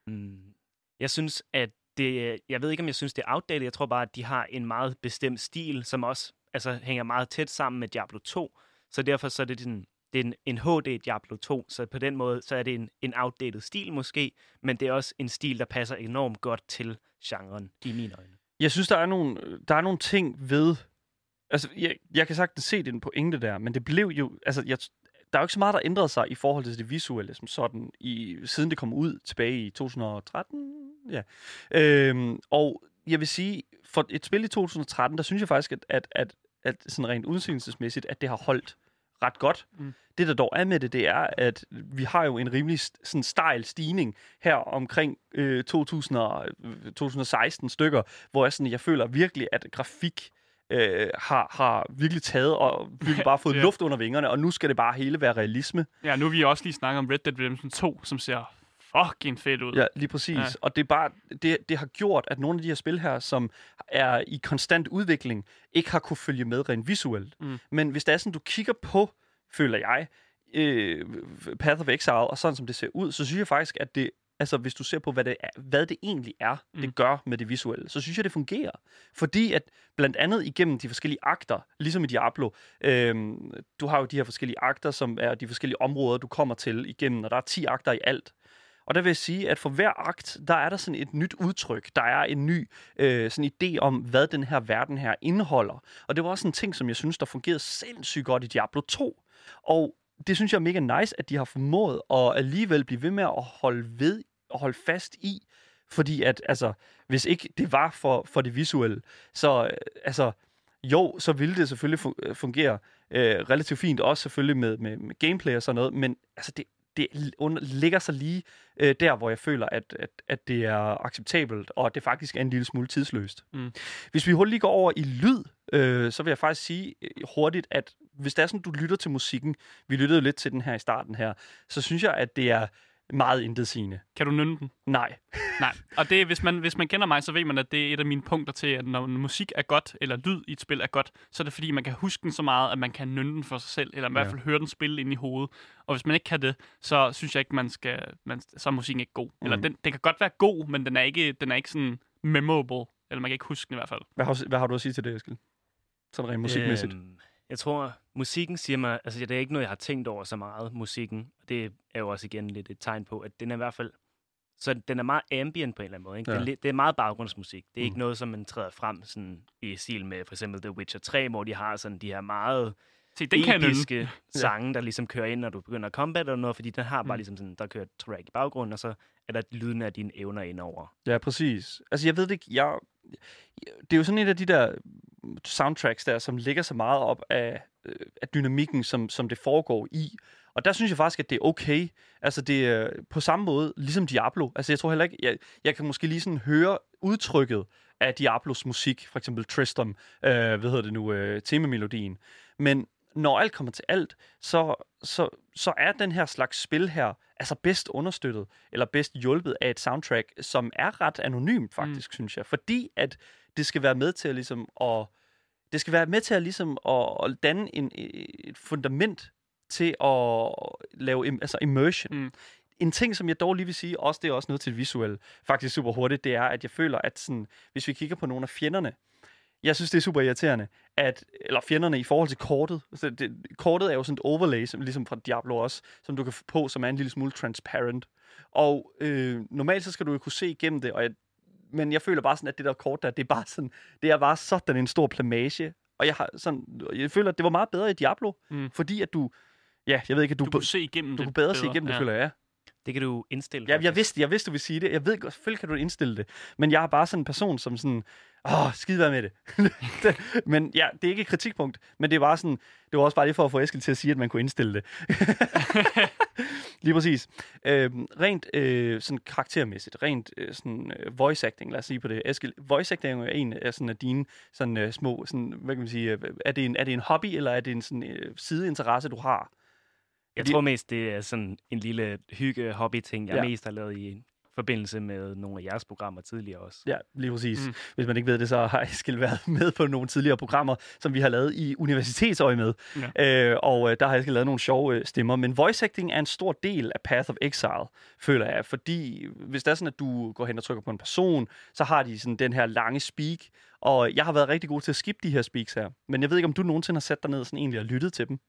Mm. Jeg synes, at det, jeg ved ikke, om jeg synes, det er outdated. Jeg tror bare, at de har en meget bestemt stil, som også altså, hænger meget tæt sammen med Diablo 2. Så derfor så er det, den, det er en, en HD Diablo 2, så på den måde så er det en, en outdated stil måske, men det er også en stil, der passer enormt godt til genren, i mine øjne. Jeg synes, der er nogle, der er nogle ting ved... Altså, jeg, jeg kan sagtens se den pointe der, men det blev jo... Altså, jeg, der er jo ikke så meget, der ændrede sig i forhold til det visuelle, som sådan, i, siden det kom ud tilbage i 2013. Ja. Øhm, og jeg vil sige, for et spil i 2013, der synes jeg faktisk, at, at, at, at sådan rent udseendelsesmæssigt, at det har holdt ret godt. Mm. Det, der dog er med det, det er, at vi har jo en rimelig sådan stejl stigning her omkring øh, 2000 og, øh, 2016 stykker, hvor jeg, sådan, jeg føler virkelig, at grafik øh, har, har virkelig taget og virkelig bare fået Ja. luft under vingerne, og nu skal det bare hele være realisme. Ja, nu har vi også lige snakket om Red Dead Redemption 2, som ser fucking fedt ud. Ja, lige præcis. Ja. Og det er bare, det, det har gjort, at nogle af de her spil her, som er i konstant udvikling, ikke har kunne følge med rent visuelt. Mm. Men hvis det er sådan, du kigger på, føler jeg, øh, Path of Exile, og sådan som det ser ud, så synes jeg faktisk, at det, altså hvis du ser på, hvad det, er, hvad det egentlig er, mm. Det gør med det visuelle, så synes jeg, det fungerer. Fordi at blandt andet igennem de forskellige akter, ligesom i Diablo, øh, du har jo de her forskellige akter, som er de forskellige områder, du kommer til igennem, og der er 10 akter i alt. Og der vil jeg sige, at for hver akt, der er der sådan et nyt udtryk. Der er en ny øh, sådan idé om, hvad den her verden her indeholder. Og det var også en ting, som jeg synes, der fungerede sindssygt godt i Diablo 2. Og det synes jeg er mega nice, at de har formået at alligevel blive ved med at holde ved og holde fast i. Fordi at, altså, hvis ikke det var for, for det visuelle, så, øh, altså, jo, så ville det selvfølgelig øh, fungere øh, relativt fint, også selvfølgelig med, med, med gameplay og sådan noget, men altså, det, det under, ligger sig lige øh, der, hvor jeg føler, at, at, at det er acceptabelt, og at det faktisk er en lille smule tidsløst. Mm. Hvis vi hurtigt lige går over i lyd, øh, så vil jeg faktisk sige øh, hurtigt, at hvis det er sådan, du lytter til musikken, vi lyttede lidt til den her i starten her, så synes jeg, at det er meget intetsigende. Kan du nynne den? Nej. Nej. Og det, hvis, man, hvis man kender mig, så ved man, at det er et af mine punkter til, at når musik er godt, eller lyd i et spil er godt, så er det fordi, man kan huske den så meget, at man kan nynne den for sig selv, eller i hvert Ja. fald høre den spille ind i hovedet. Og hvis man ikke kan det, så synes jeg ikke, man skal, man, så er musikken ikke god. Eller Mm. den, den kan godt være god, men den er ikke, den er ikke sådan memorable. Eller man kan ikke huske den i hvert fald. Hvad har, hvad har du at sige til det, Eskild? Sådan rent musikmæssigt. Øhm, jeg tror, musikken siger mig, altså det er ikke noget, jeg har tænkt over så meget, musikken. Det er jo også igen lidt et tegn på, at den er i hvert fald, så den er meget ambient på en eller anden måde. Ikke? Ja. Det, er, det er meget baggrundsmusik. Det er mm. Ikke noget, som man træder frem sådan, i stil med for eksempel The Witcher 3, hvor de har sådan de her meget Se, den kan episke sange, der ligesom kører ind, når du begynder at combat eller noget, fordi den har bare Mm. ligesom sådan, der kører track i baggrunden, og så er der lyden af dine evner indover. Ja, præcis. Altså, jeg ved det ikke, jeg... Det er jo sådan et af de der soundtracks der, som ligger så meget op af, øh, af dynamikken, som, som det foregår i. Og der synes jeg faktisk, at det er okay. Altså, det er på samme måde, ligesom Diablo. Altså, jeg tror heller ikke... Jeg, jeg kan måske lige sådan høre udtrykket af Diablos musik, for eksempel Tristram, øh, hvad hedder det nu, øh, temamelodien. Men når alt kommer til alt, så, så, så er den her slags spil her altså bedst understøttet, eller bedst hjulpet af et soundtrack, som er ret anonymt faktisk, mm. synes jeg. Fordi at det skal være med til at ligesom at, det skal være med til at ligesom at, at danne en, et fundament til at lave im, altså immersion. Mm. En ting, som jeg dog lige vil sige, også det er også noget til det visuelle, faktisk super hurtigt, det er, at jeg føler, at sådan, hvis vi kigger på nogle af fjenderne, jeg synes, det er super irriterende, at, eller fjenderne i forhold til kortet. Så det, kortet er jo sådan et overlay, som, ligesom fra Diablo også, som du kan få på, som er en lille smule transparent. Og øh, normalt så skal du jo kunne se igennem det, og jeg, men jeg føler bare sådan, at det der kort der, det er bare sådan, det er bare sådan en stor plamage. Og jeg har sådan, jeg føler, at det var meget bedre i Diablo, Mm. fordi at du, ja, jeg ved ikke, at du, Du kunne se igennem du det kunne bedre se bedre, igennem det, ja. føler jeg. Det kan du indstille. Ja, jeg vidste, jeg vidste, du ville sige det. Jeg ved godt, selvfølgelig kan du indstille det. Men jeg er bare sådan en person, som sådan, åh, skide være med det. Men ja, det er ikke et kritikpunkt, men det er bare sådan, det var også bare lige for at få Eskild til at sige, at man kunne indstille det. lige præcis. Øhm, rent øh, sådan karaktermæssigt, rent øh, sådan øh, voice acting, lad os sige på det. Eskild, voice acting er en af, sådan, af dine sådan, øh, små, sådan, hvad kan man sige, øh, er det, en, er det en hobby, eller er det en sådan, øh, sideinteresse, du har? Jeg tror mest, det er sådan en lille hygge-hobby-ting, jeg Ja. mest har lavet i forbindelse med nogle af jeres programmer tidligere også. Ja, lige præcis. Mm. Hvis man ikke ved det, så har Eskild været med på nogle tidligere programmer, som vi har lavet i universitetsøje med. Ja. Øh, og øh, der har Eskild lavet nogle sjove øh, stemmer. Men voice acting er en stor del af Path of Exile, føler jeg. Fordi hvis det er sådan, at du går hen og trykker på en person, så har de sådan den her lange speak. Og jeg har været rigtig god til at skippe de her speaks her. Men jeg ved ikke, om du nogensinde har sat dig ned og sådan egentlig og lyttet til dem.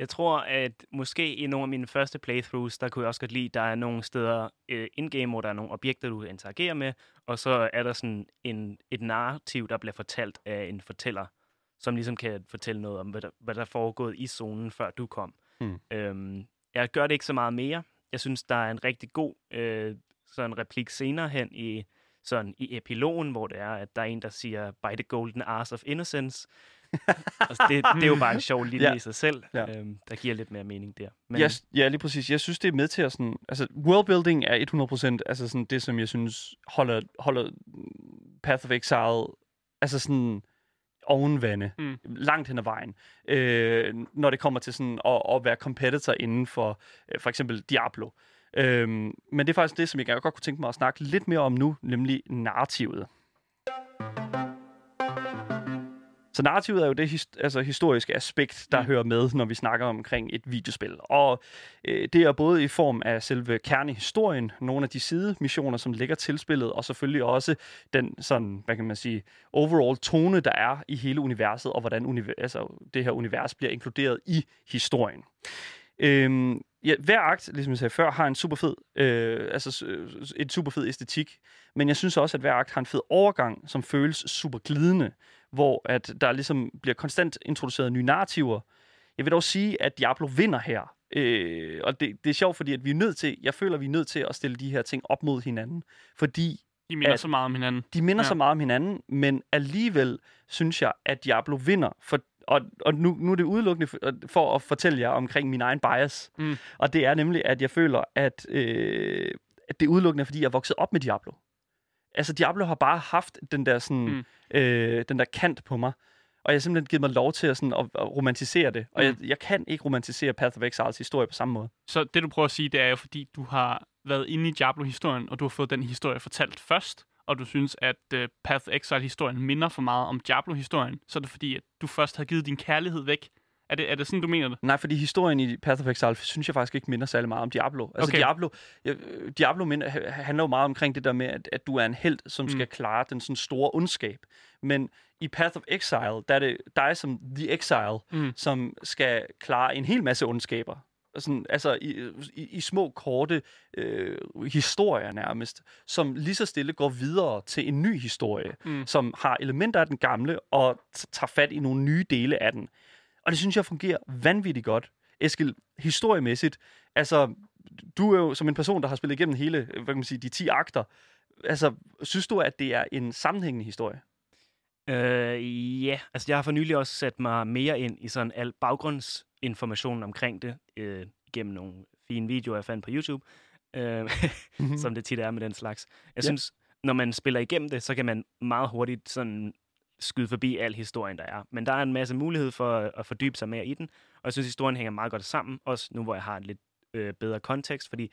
Jeg tror, at måske i nogle af mine første playthroughs, der kunne jeg også godt lide, der er nogle steder øh, in-game, hvor der er nogle objekter, du interagerer med, og så er der sådan en, et narrativ, der bliver fortalt af en fortæller, som ligesom kan fortælle noget om, hvad der, hvad der er foregået i zonen, før du kom. Hmm. Øhm, jeg gør det ikke så meget mere. Jeg synes, der er en rigtig god øh, sådan replik senere hen i, sådan i epilogen, hvor det er, at der er en, der siger, by the golden arse of innocence. Altså, det, det er jo bare en sjov linje Ja. i sig selv, Ja. øhm, der giver lidt mere mening der. Men... Jeg, ja, lige præcis. Jeg synes, det er med til at sådan... Altså, worldbuilding er 100% altså sådan det, som jeg synes holder, holder Path of Exile altså sådan ovenvande, mm. Mm. langt hen ad vejen. Øh, når det kommer til sådan at, at være competitor inden for øh, for eksempel Diablo. Øhm, men det er faktisk det, som jeg godt kunne tænke mig at snakke lidt mere om nu, nemlig narrativet. Så narrativet er jo det his- altså historiske aspekt, der mm. hører med, når vi snakker omkring et videospil. Og øh, det er både i form af selve kernehistorien, nogle af de sidemissioner, som ligger til spillet, og selvfølgelig også den sådan, hvad kan man sige, overall tone, der er i hele universet, og hvordan univer- altså, det her univers bliver inkluderet i historien. Øhm, ja, hver akt, ligesom jeg sagde før, har en super fed, øh, altså et super fed æstetik, men jeg synes også, at hver akt har en fed overgang, som føles super glidende, hvor at der ligesom bliver konstant introduceret nye narrativer. Jeg vil dog sige, at Diablo vinder her. Øh, og det, det er sjovt, fordi at vi er nødt til, jeg føler, at vi er nødt til at stille de her ting op mod hinanden, fordi De minder At- så meget om hinanden. de minder ja. Så meget om hinanden, men alligevel synes jeg, at Diablo vinder. For, og og nu, nu er det udelukkende for, for at fortælle jer omkring min egen bias. Mm. Og det er nemlig, at jeg føler, at, øh, at det er udelukkende, fordi jeg er vokset op med Diablo. Altså, Diablo har bare haft den der, sådan, mm. Øh, den der kant på mig. Og jeg har simpelthen givet mig lov til at, sådan, at, at romantisere det. Og Mm. jeg, jeg kan ikke romantisere Path of Exiles historie på samme måde. Så det, du prøver at sige, det er jo, fordi du har været inde i Diablo-historien, og du har fået den historie fortalt først, og du synes, at uh, Path of Exile-historien minder for meget om Diablo-historien, så er det fordi, at du først har givet din kærlighed væk. Er det, er det sådan, du mener det? Nej, fordi historien i Path of Exile synes jeg faktisk ikke minder særlig meget om Diablo. Altså Okay. Diablo, ja, Diablo minder, ha- handler jo meget omkring det der med, at, at du er en held, som mm. skal klare den sådan store ondskab. Men i Path of Exile, der er det dig som The Exile, Mm. som skal klare en hel masse ondskaber. Sådan, altså i, i, i små, korte øh, historier nærmest, som lige så stille går videre til en ny historie, Mm. som har elementer af den gamle, og tager fat i nogle nye dele af den. Og det synes jeg fungerer vanvittigt godt. Eskild, historiemæssigt, altså, du er jo som en person, der har spillet igennem hele, hvad kan man sige, de 10 akter. Altså, synes du, at det er en sammenhængende historie? Øh, ja, altså jeg har for nylig også sat mig mere ind i sådan al baggrundsinformation omkring det, øh, gennem nogle fine videoer, jeg fandt på YouTube, øh, Mhm. som det tit er med den slags. Jeg Ja. synes, når man spiller igennem det, så kan man meget hurtigt sådan skyde forbi al historien, der er. Men der er en masse mulighed for at, fordybe sig mere i den, og jeg synes, historien hænger meget godt sammen, også nu hvor jeg har en lidt øh, bedre kontekst, fordi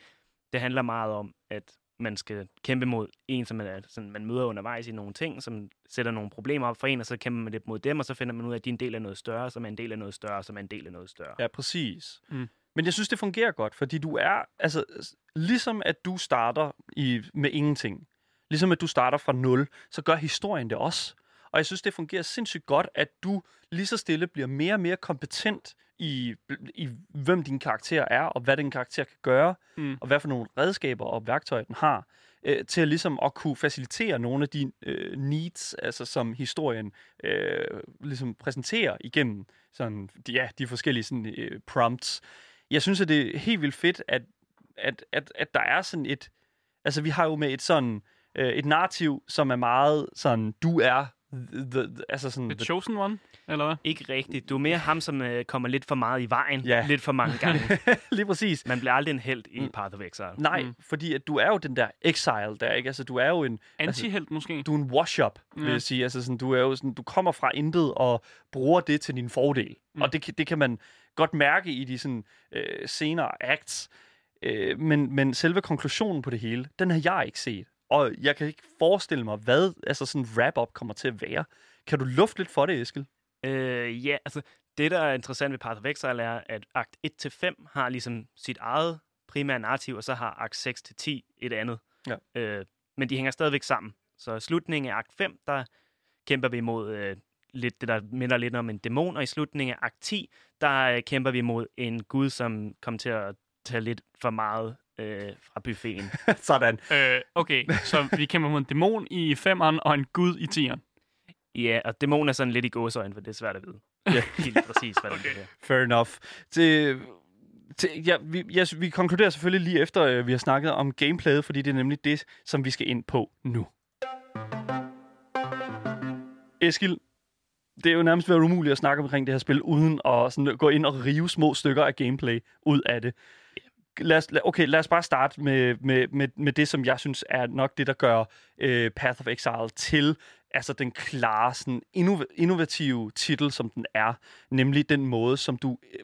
det handler meget om, at man skal kæmpe mod en, som man, er, sådan, man møder undervejs i nogle ting, som sætter nogle problemer op for en, og så kæmper man lidt mod dem, og så finder man ud af, at de er en del af noget større, som er en del af noget større, som er en del af noget større. Ja, præcis. Mm. Men jeg synes, det fungerer godt, fordi du er, altså, ligesom at du starter i, med ingenting, ligesom at du starter fra nul, så gør historien det også. Og jeg synes, det fungerer sindssygt godt, at du lige så stille bliver mere og mere kompetent i, i hvem din karakter er, og hvad din karakter kan gøre, Mm. og hvad for nogle redskaber og værktøjer den har, øh, til at ligesom at kunne facilitere nogle af de øh, needs, altså som historien øh, ligesom præsenterer igennem sådan, de, ja, de forskellige sådan, øh, prompts. Jeg synes, at det er helt vildt fedt, at at, at, at der er sådan et... Altså, vi har jo med et sådan... Øh, et narrativ, som er meget sådan, du er the, the, altså sådan... The Chosen One, eller hvad? Ikke rigtigt. Du er mere ham, som øh, kommer lidt for meget i vejen. Ja. Lidt for mange gange. lige præcis. Man bliver aldrig en held i Mm. Path of Exile. Nej, Mm. mm. fordi at du er jo den der exile der, ikke? Altså, du er jo en... Anti-helt måske? Du er en wash-up, vil Ja. jeg sige. Altså, sådan, du er jo sådan, du kommer fra intet og bruger det til din fordel. Mm. Mm. Og det, kan- det kan man godt mærke i de sådan, øh, senere acts. Øh, men, men selve konklusionen på det hele, den har jeg ikke set. Og jeg kan ikke forestille mig, hvad altså sådan wrap-up kommer til at være. Kan du lufte lidt for det, Eskild? Øh, ja, altså det, der er interessant ved Path of Exile, er, at akt 1-5 har ligesom sit eget primære narrativ, og så har akt 6-10 et andet. Ja. Øh, men de hænger stadigvæk sammen. Så slutningen af akt 5, der kæmper vi mod øh, lidt det, der minder lidt om en dæmon, og i slutningen af akt 10, der øh, kæmper vi mod en gud, som kom til at tage lidt for meget øh, fra buffeten. sådan. Øh, okay, så vi kæmper mod en dæmon i femeren og en gud i tieren. ja, og dæmon er sådan lidt i gåsøjne, for det er svært at vide. Ja. Helt præcis, hvad Okay. det er. Fair enough. Til, til, ja, vi, ja, vi konkluderer selvfølgelig lige efter, øh, vi har snakket om gameplayet, fordi det er nemlig det, som vi skal ind på nu. Eskil, det er jo nærmest været umuligt at snakke omkring det her spil, uden at sådan, gå ind og rive små stykker af gameplay ud af det. Lad os, okay, lad os bare starte med, med, med, med det, som jeg synes er nok det, der gør øh, Path of Exile til altså den klare, sådan, innovative titel, som den er. Nemlig den måde, som du øh,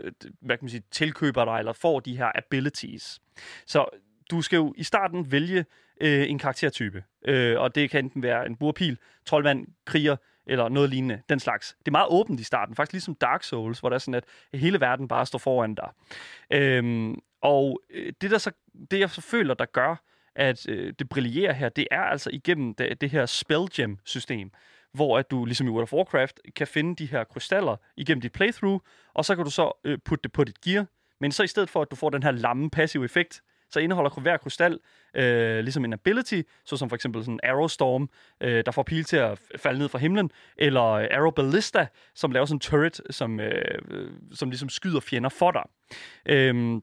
øh, hvad kan man sige, tilkøber dig, eller får de her abilities. Så du skal jo i starten vælge øh, en karaktertype, øh, og det kan enten være en burpil, troldmand, kriger, eller noget lignende, den slags. Det er meget åbent i starten, faktisk ligesom Dark Souls, hvor der er sådan, at hele verden bare står foran dig. Øhm, og øh, det, der så, det, jeg så føler, der gør, at øh, det brillerer her, det er altså igennem det, det her spell gem system hvor at du, ligesom i World of Warcraft, kan finde de her krystaller igennem dit playthrough, og så kan du så øh, putte det på dit gear. Men så i stedet for, at du får den her lamme passive effekt, så indeholder hver krystal øh, ligesom en ability, såsom for eksempel sådan Arrow Storm, øh, der får pil til at falde ned fra himlen, eller Arrow Ballista, som laver sådan en turret, som, øh, øh, som ligesom skyder fjender for dig. Øhm,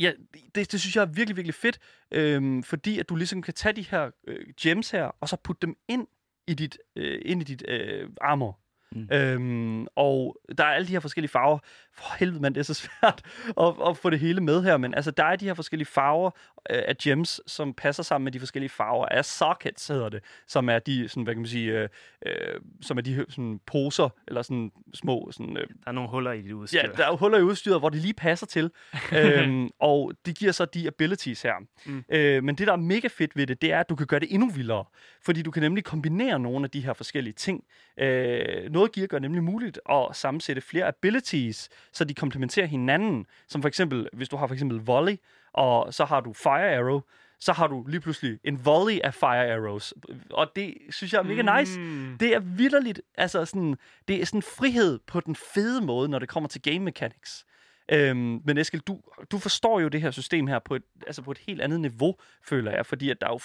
ja, det, det synes jeg er virkelig, virkelig fedt, øhm, fordi at du ligesom kan tage de her øh, gems her, og så putte dem ind i dit, øh, ind i dit øh, armor. Mm. Øhm, og der er alle de her forskellige farver. For helvede, mand, det er så svært at, at få det hele med her. Men altså, der er de her forskellige farver øh, af gems, som passer sammen med de forskellige farver af sockets, hedder det. Som er de, sådan, hvad kan man sige, øh, øh, som er de sådan, poser, eller sådan små, sådan, øh, Der er nogle huller i dit udstyr. Ja, der er huller i udstyret, hvor det lige passer til. øhm, og det giver så de abilities her. Mm. Øh, men det, der er mega fedt ved det, det er, at du kan gøre det endnu vildere. Fordi du kan nemlig kombinere nogle af de her forskellige ting. Øh, noget gear gør nemlig muligt at sammensætte flere abilities, så de komplementerer hinanden. Som for eksempel, hvis du har for eksempel volley, og så har du fire arrow, så har du lige pludselig en volley af fire arrows. Og det synes jeg er mega nice. Mm. Det er vidderligt, altså sådan, det er sådan frihed på den fede måde, når det kommer til game mechanics. Øhm, men Eskild, du, du forstår jo det her system her på et, altså på et helt andet niveau, føler jeg, fordi at der, er jo,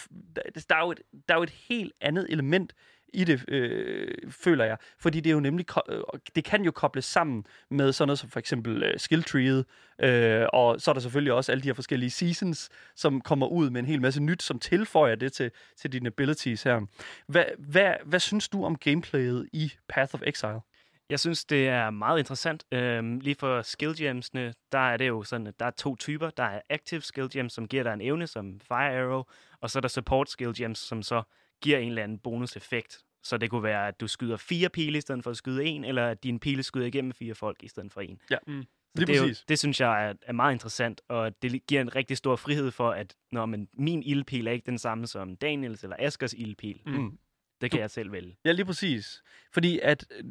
der, er jo et, der er jo et helt andet element i det, øh, føler jeg. Fordi det er jo nemlig, øh, det kan jo kobles sammen med sådan noget som for eksempel øh, skilltreet, øh, og så er der selvfølgelig også alle de her forskellige seasons, som kommer ud med en hel masse nyt, som tilføjer det til, til dine abilities her. Hvad, hvad, hvad synes du om gameplayet i Path of Exile? Jeg synes, det er meget interessant. Øhm, lige for skill gemsene, der er det jo sådan, at der er to typer. Der er active skill gems, som giver dig en evne, som Fire Arrow, og så er der support skill gems, som så giver en eller anden bonuseffekt. Så det kunne være, at du skyder fire pile i stedet for at skyde en, eller at din pile skyder igennem fire folk i stedet for en. Ja, Mm. Så lige det, er jo, præcis. det synes jeg er, er meget interessant, og det giver en rigtig stor frihed for, at når man, min ildpil er ikke den samme som Daniels eller Askers ildpil. Mm. Mm. Det kan jeg selv vælge. Ja, lige præcis. Fordi at, øh,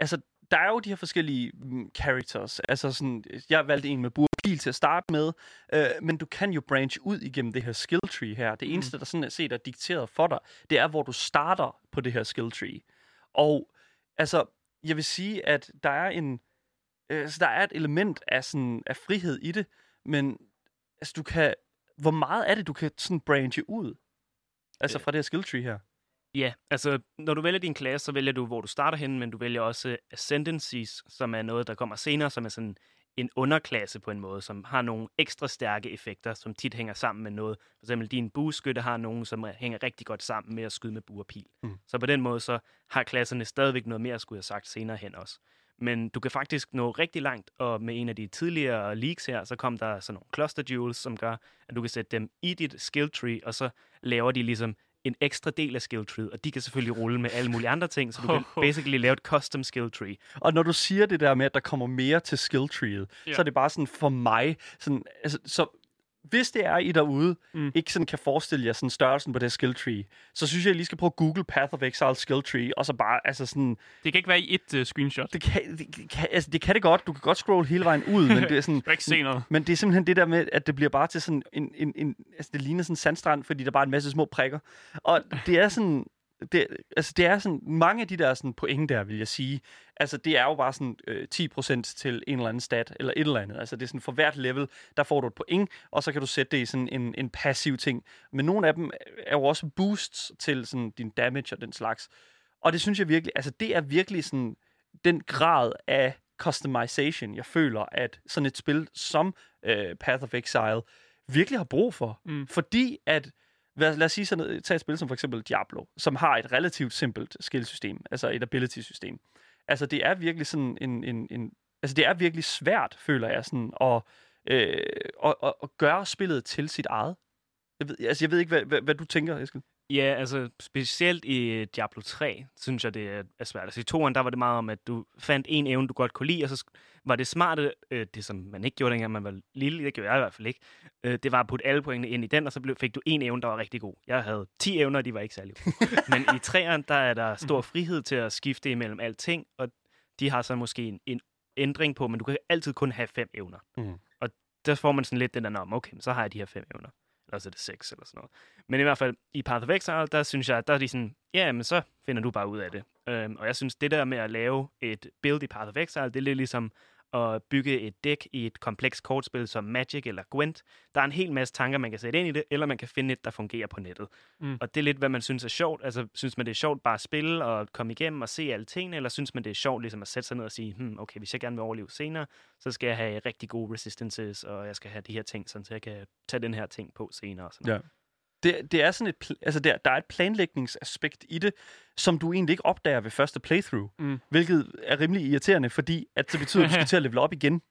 altså, der er jo de her forskellige mm, characters. Altså sådan, jeg valgte en med burpil til at starte med, øh, men du kan jo branch ud igennem det her skill tree her. Det eneste, der sådan er set er dikteret for dig, det er, hvor du starter på det her skill tree. Og altså, jeg vil sige, at der er en, øh, altså, der er et element af, sådan, af frihed i det, men altså, du kan, hvor meget er det, du kan sådan branche ud? Altså Øh. fra det her skill tree her. Ja, altså når du vælger din klasse, så vælger du, hvor du starter hen, men du vælger også Ascendancies, som er noget, der kommer senere, som er sådan en underklasse på en måde, som har nogle ekstra stærke effekter, som tit hænger sammen med noget. For eksempel din bueskytte har nogen, som hænger rigtig godt sammen med at skyde med bue og pil. Mm. Så på den måde, så har klasserne stadigvæk noget mere, skulle jeg have sagt senere hen også. Men du kan faktisk nå rigtig langt, og med en af de tidligere leaks her, så kom der sådan nogle cluster jewels, som gør, at du kan sætte dem i dit skill tree, og så laver de ligesom en ekstra del af skill tree, og de kan selvfølgelig rulle med alle mulige andre ting, så du kan basically lave et custom skill tree. Og når du siger det der med, at der kommer mere til skill treeet, Ja. så er det bare sådan for mig, sådan, altså, så hvis det er I derude, Mm. ikke sådan kan forestille jer sådan størrelsen på det skell tree, så synes jeg, I lige skal prøve at google Path of Exile skill tree, og så bare, altså sådan, Det kan ikke være i et uh, screenshot. det kan, det, kan, altså, det kan det godt, du kan godt scrolle hele vejen ud, men det er sådan, Du ikke se noget. men det er simpelthen det der med, at det bliver bare til sådan en, en, en altså det ligner sådan en sandstrand, fordi der bare er en masse små prikker. Og det er sådan, det, altså det er sådan, mange af de der sådan point der, vil jeg sige, altså det er jo bare sådan øh, 10% til en eller anden stat, eller et eller andet. Altså det er sådan, for hvert level, der får du et point, og så kan du sætte det i sådan en, en passiv ting. Men nogle af dem er jo også boosts til sådan din damage og den slags. Og det synes jeg virkelig, altså det er virkelig sådan den grad af customization, jeg føler, at sådan et spil som øh, Path of Exile virkelig har brug for. Mm. Fordi at, lad, lad os sige sådan tag et spil som for eksempel Diablo, som har et relativt simpelt skillsystem, altså et ability-system. Altså det er virkelig sådan en, en, en altså det er virkelig svært, føler jeg, sådan at, øh, at, at, at gøre spillet til sit eget. Jeg ved, altså jeg ved ikke, hvad, hvad, hvad du tænker, Eskild. Ja, altså specielt i øh, Diablo 3, synes jeg, det er, svært. Altså i toeren, der var det meget om, at du fandt en evne, du godt kunne lide, og så var det smarte, øh, det som man ikke gjorde, dengang man var lille, det gjorde jeg i hvert fald ikke, øh, det var at putte alle pointene ind i den, og så blev, fik du en evne, der var rigtig god. Jeg havde 10 evner, og de var ikke særlig gode. Men i træeren, der er der stor frihed til at skifte imellem alting, og de har så måske en, en ændring på, men du kan altid kun have fem evner. Mhm. Og der får man sådan lidt den der, om, okay, så har jeg de her fem evner. Eller så er det seks eller sådan noget. Men i hvert fald, i Path of Exile, der synes jeg, der er de sådan, ja, men så finder du bare ud af det. Øhm, og jeg synes, det der med at lave et build i Path of Exile, det er lidt ligesom at bygge et dæk i et komplekst kortspil som Magic eller Gwent. Der er en hel masse tanker, man kan sætte ind i det, eller man kan finde et, der fungerer på nettet. Mm. Og det er lidt, hvad man synes er sjovt. Altså, synes man, det er sjovt bare at spille og komme igennem og se alle tingene, eller synes man, det er sjovt ligesom at sætte sig ned og sige, hmm, okay, hvis jeg gerne vil overleve senere, så skal jeg have rigtig gode resistances, og jeg skal have de her ting, sådan, så jeg kan tage den her ting på senere. Og sådan noget. Det, det er sådan et, altså der, der er et planlægningsaspekt i det, som du egentlig ikke opdager ved første playthrough, Mm. hvilket er rimelig irriterende, fordi at det betyder, at du skal til at level op igen.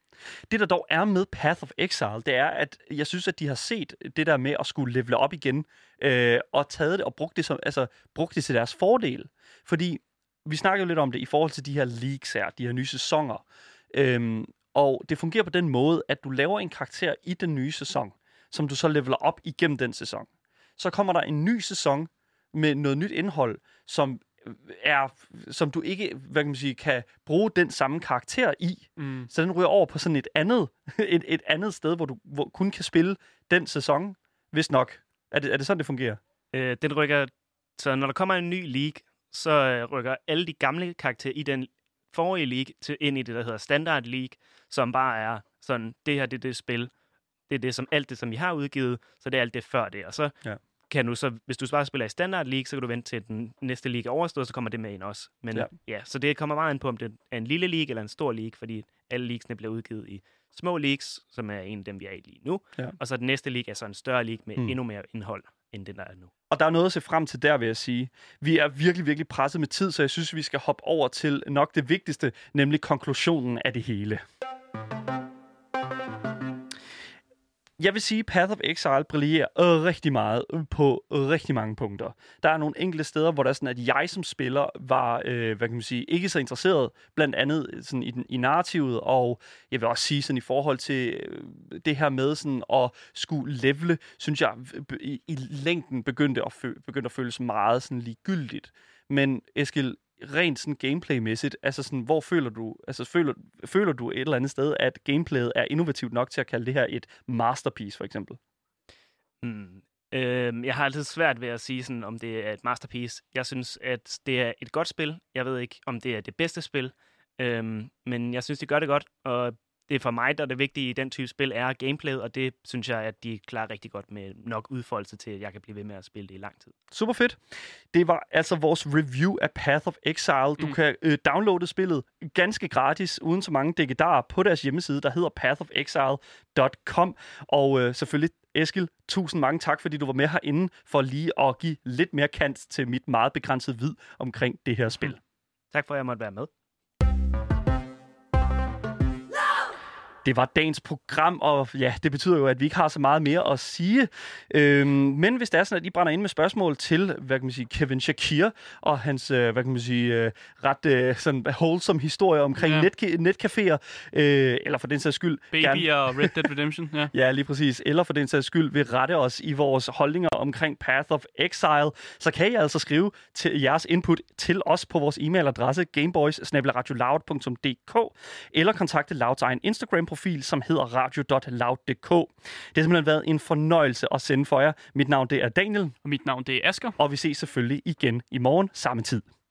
Det, der dog er med Path of Exile, det er, at jeg synes, at de har set det der med at skulle levele op igen, øh, og taget det og brugt det, som, altså, brugt det til deres fordel. Fordi vi snakker jo lidt om det i forhold til de her leaks her, de her nye sæsoner. Øhm, og det fungerer på den måde, at du laver en karakter i den nye sæson, som du så leveler op igennem den sæson. Så kommer der en ny sæson med noget nyt indhold, som er, som du ikke, hvad kan man sige, kan bruge den samme karakter i. Mm. Så den ryger over på sådan et andet, et, et andet sted, hvor du hvor kun kan spille den sæson, hvis nok. Er det, er det sådan, det fungerer? Øh, den rykker, så når der kommer en ny league, så øh, rykker alle de gamle karakterer i den forrige league til, ind i det, der hedder Standard League, som bare er sådan, det her det er det spil, det er det som alt det, som vi har udgivet, så det er alt det før det. Og så Ja. kan du så, hvis du bare spiller i Standard League, så kan du vente til den næste league er overstået, så kommer det med ind også. Men Ja. ja. så det kommer meget ind på, om det er en lille league eller en stor league, fordi alle leaguesene bliver udgivet i små leagues, som er en af dem, vi er i lige nu. Ja. Og så den næste league er så en større league med mm. endnu mere indhold, end den der er nu. Og der er noget at se frem til der, vil jeg sige. Vi er virkelig, virkelig presset med tid, så jeg synes, vi skal hoppe over til nok det vigtigste, nemlig konklusionen af det hele. Jeg vil sige, at Path of Exile brillerer øh, rigtig meget øh, på øh, rigtig mange punkter. Der er nogle enkelte steder, hvor der er sådan, at jeg som spiller var, øh, hvad kan man sige, ikke så interesseret, blandt andet øh, sådan i, den, i narrativet, og jeg vil også sige sådan i forhold til øh, det her med sådan at skulle levele, synes jeg i, i længden begyndte at, fø, begyndte at føles meget sådan ligegyldigt. Men Eskil, rent sådan gameplaymæssigt, altså sådan, hvor føler du, altså føler, føler du et eller andet sted, at gameplayet er innovativt nok til at kalde det her et masterpiece, for eksempel? Hmm. Øhm, jeg har altid svært ved at sige, sådan, om det er et masterpiece. Jeg synes, at det er et godt spil. Jeg ved ikke, om det er det bedste spil. Øhm, men jeg synes, de gør det godt. Og det er for mig, der er det vigtige i den type spil, er gameplayet, og det synes jeg, at de klarer rigtig godt med nok udfoldelse til, at jeg kan blive ved med at spille det i lang tid. Super fedt. Det var altså vores review af Path of Exile. Du Mm. kan øh, downloade spillet ganske gratis, uden så mange dækkedarer, på deres hjemmeside, der hedder pathofexile.com. Og øh, selvfølgelig, Eskil, tusind mange tak, fordi du var med herinde, for lige at give lidt mere kant til mit meget begrænsede vid omkring det her spil. Tak for, at jeg måtte være med. Det var dagens program, og ja, det betyder jo, at vi ikke har så meget mere at sige. Øhm, men hvis det er sådan, at I brænder ind med spørgsmål til, hvad kan man sige, Kevin Shakir og hans, øh, hvad kan man sige, øh, ret øh, sådan wholesome historie omkring Ja. ja. net, netcaféer, øh, eller for den sags skyld, Baby og Red Dead Redemption, ja. Ja, lige præcis. Eller for den sags skyld vil rette os i vores holdninger omkring Path of Exile, så kan I altså skrive til jeres input til os på vores e-mailadresse gameboys eller kontakte Louds egen Instagram-profil, som hedder radio.loud.dk. Det har simpelthen været en fornøjelse at sende for jer. Mit navn det er Daniel, Og mit navn det er Asker. og vi ses selvfølgelig igen i morgen samme tid.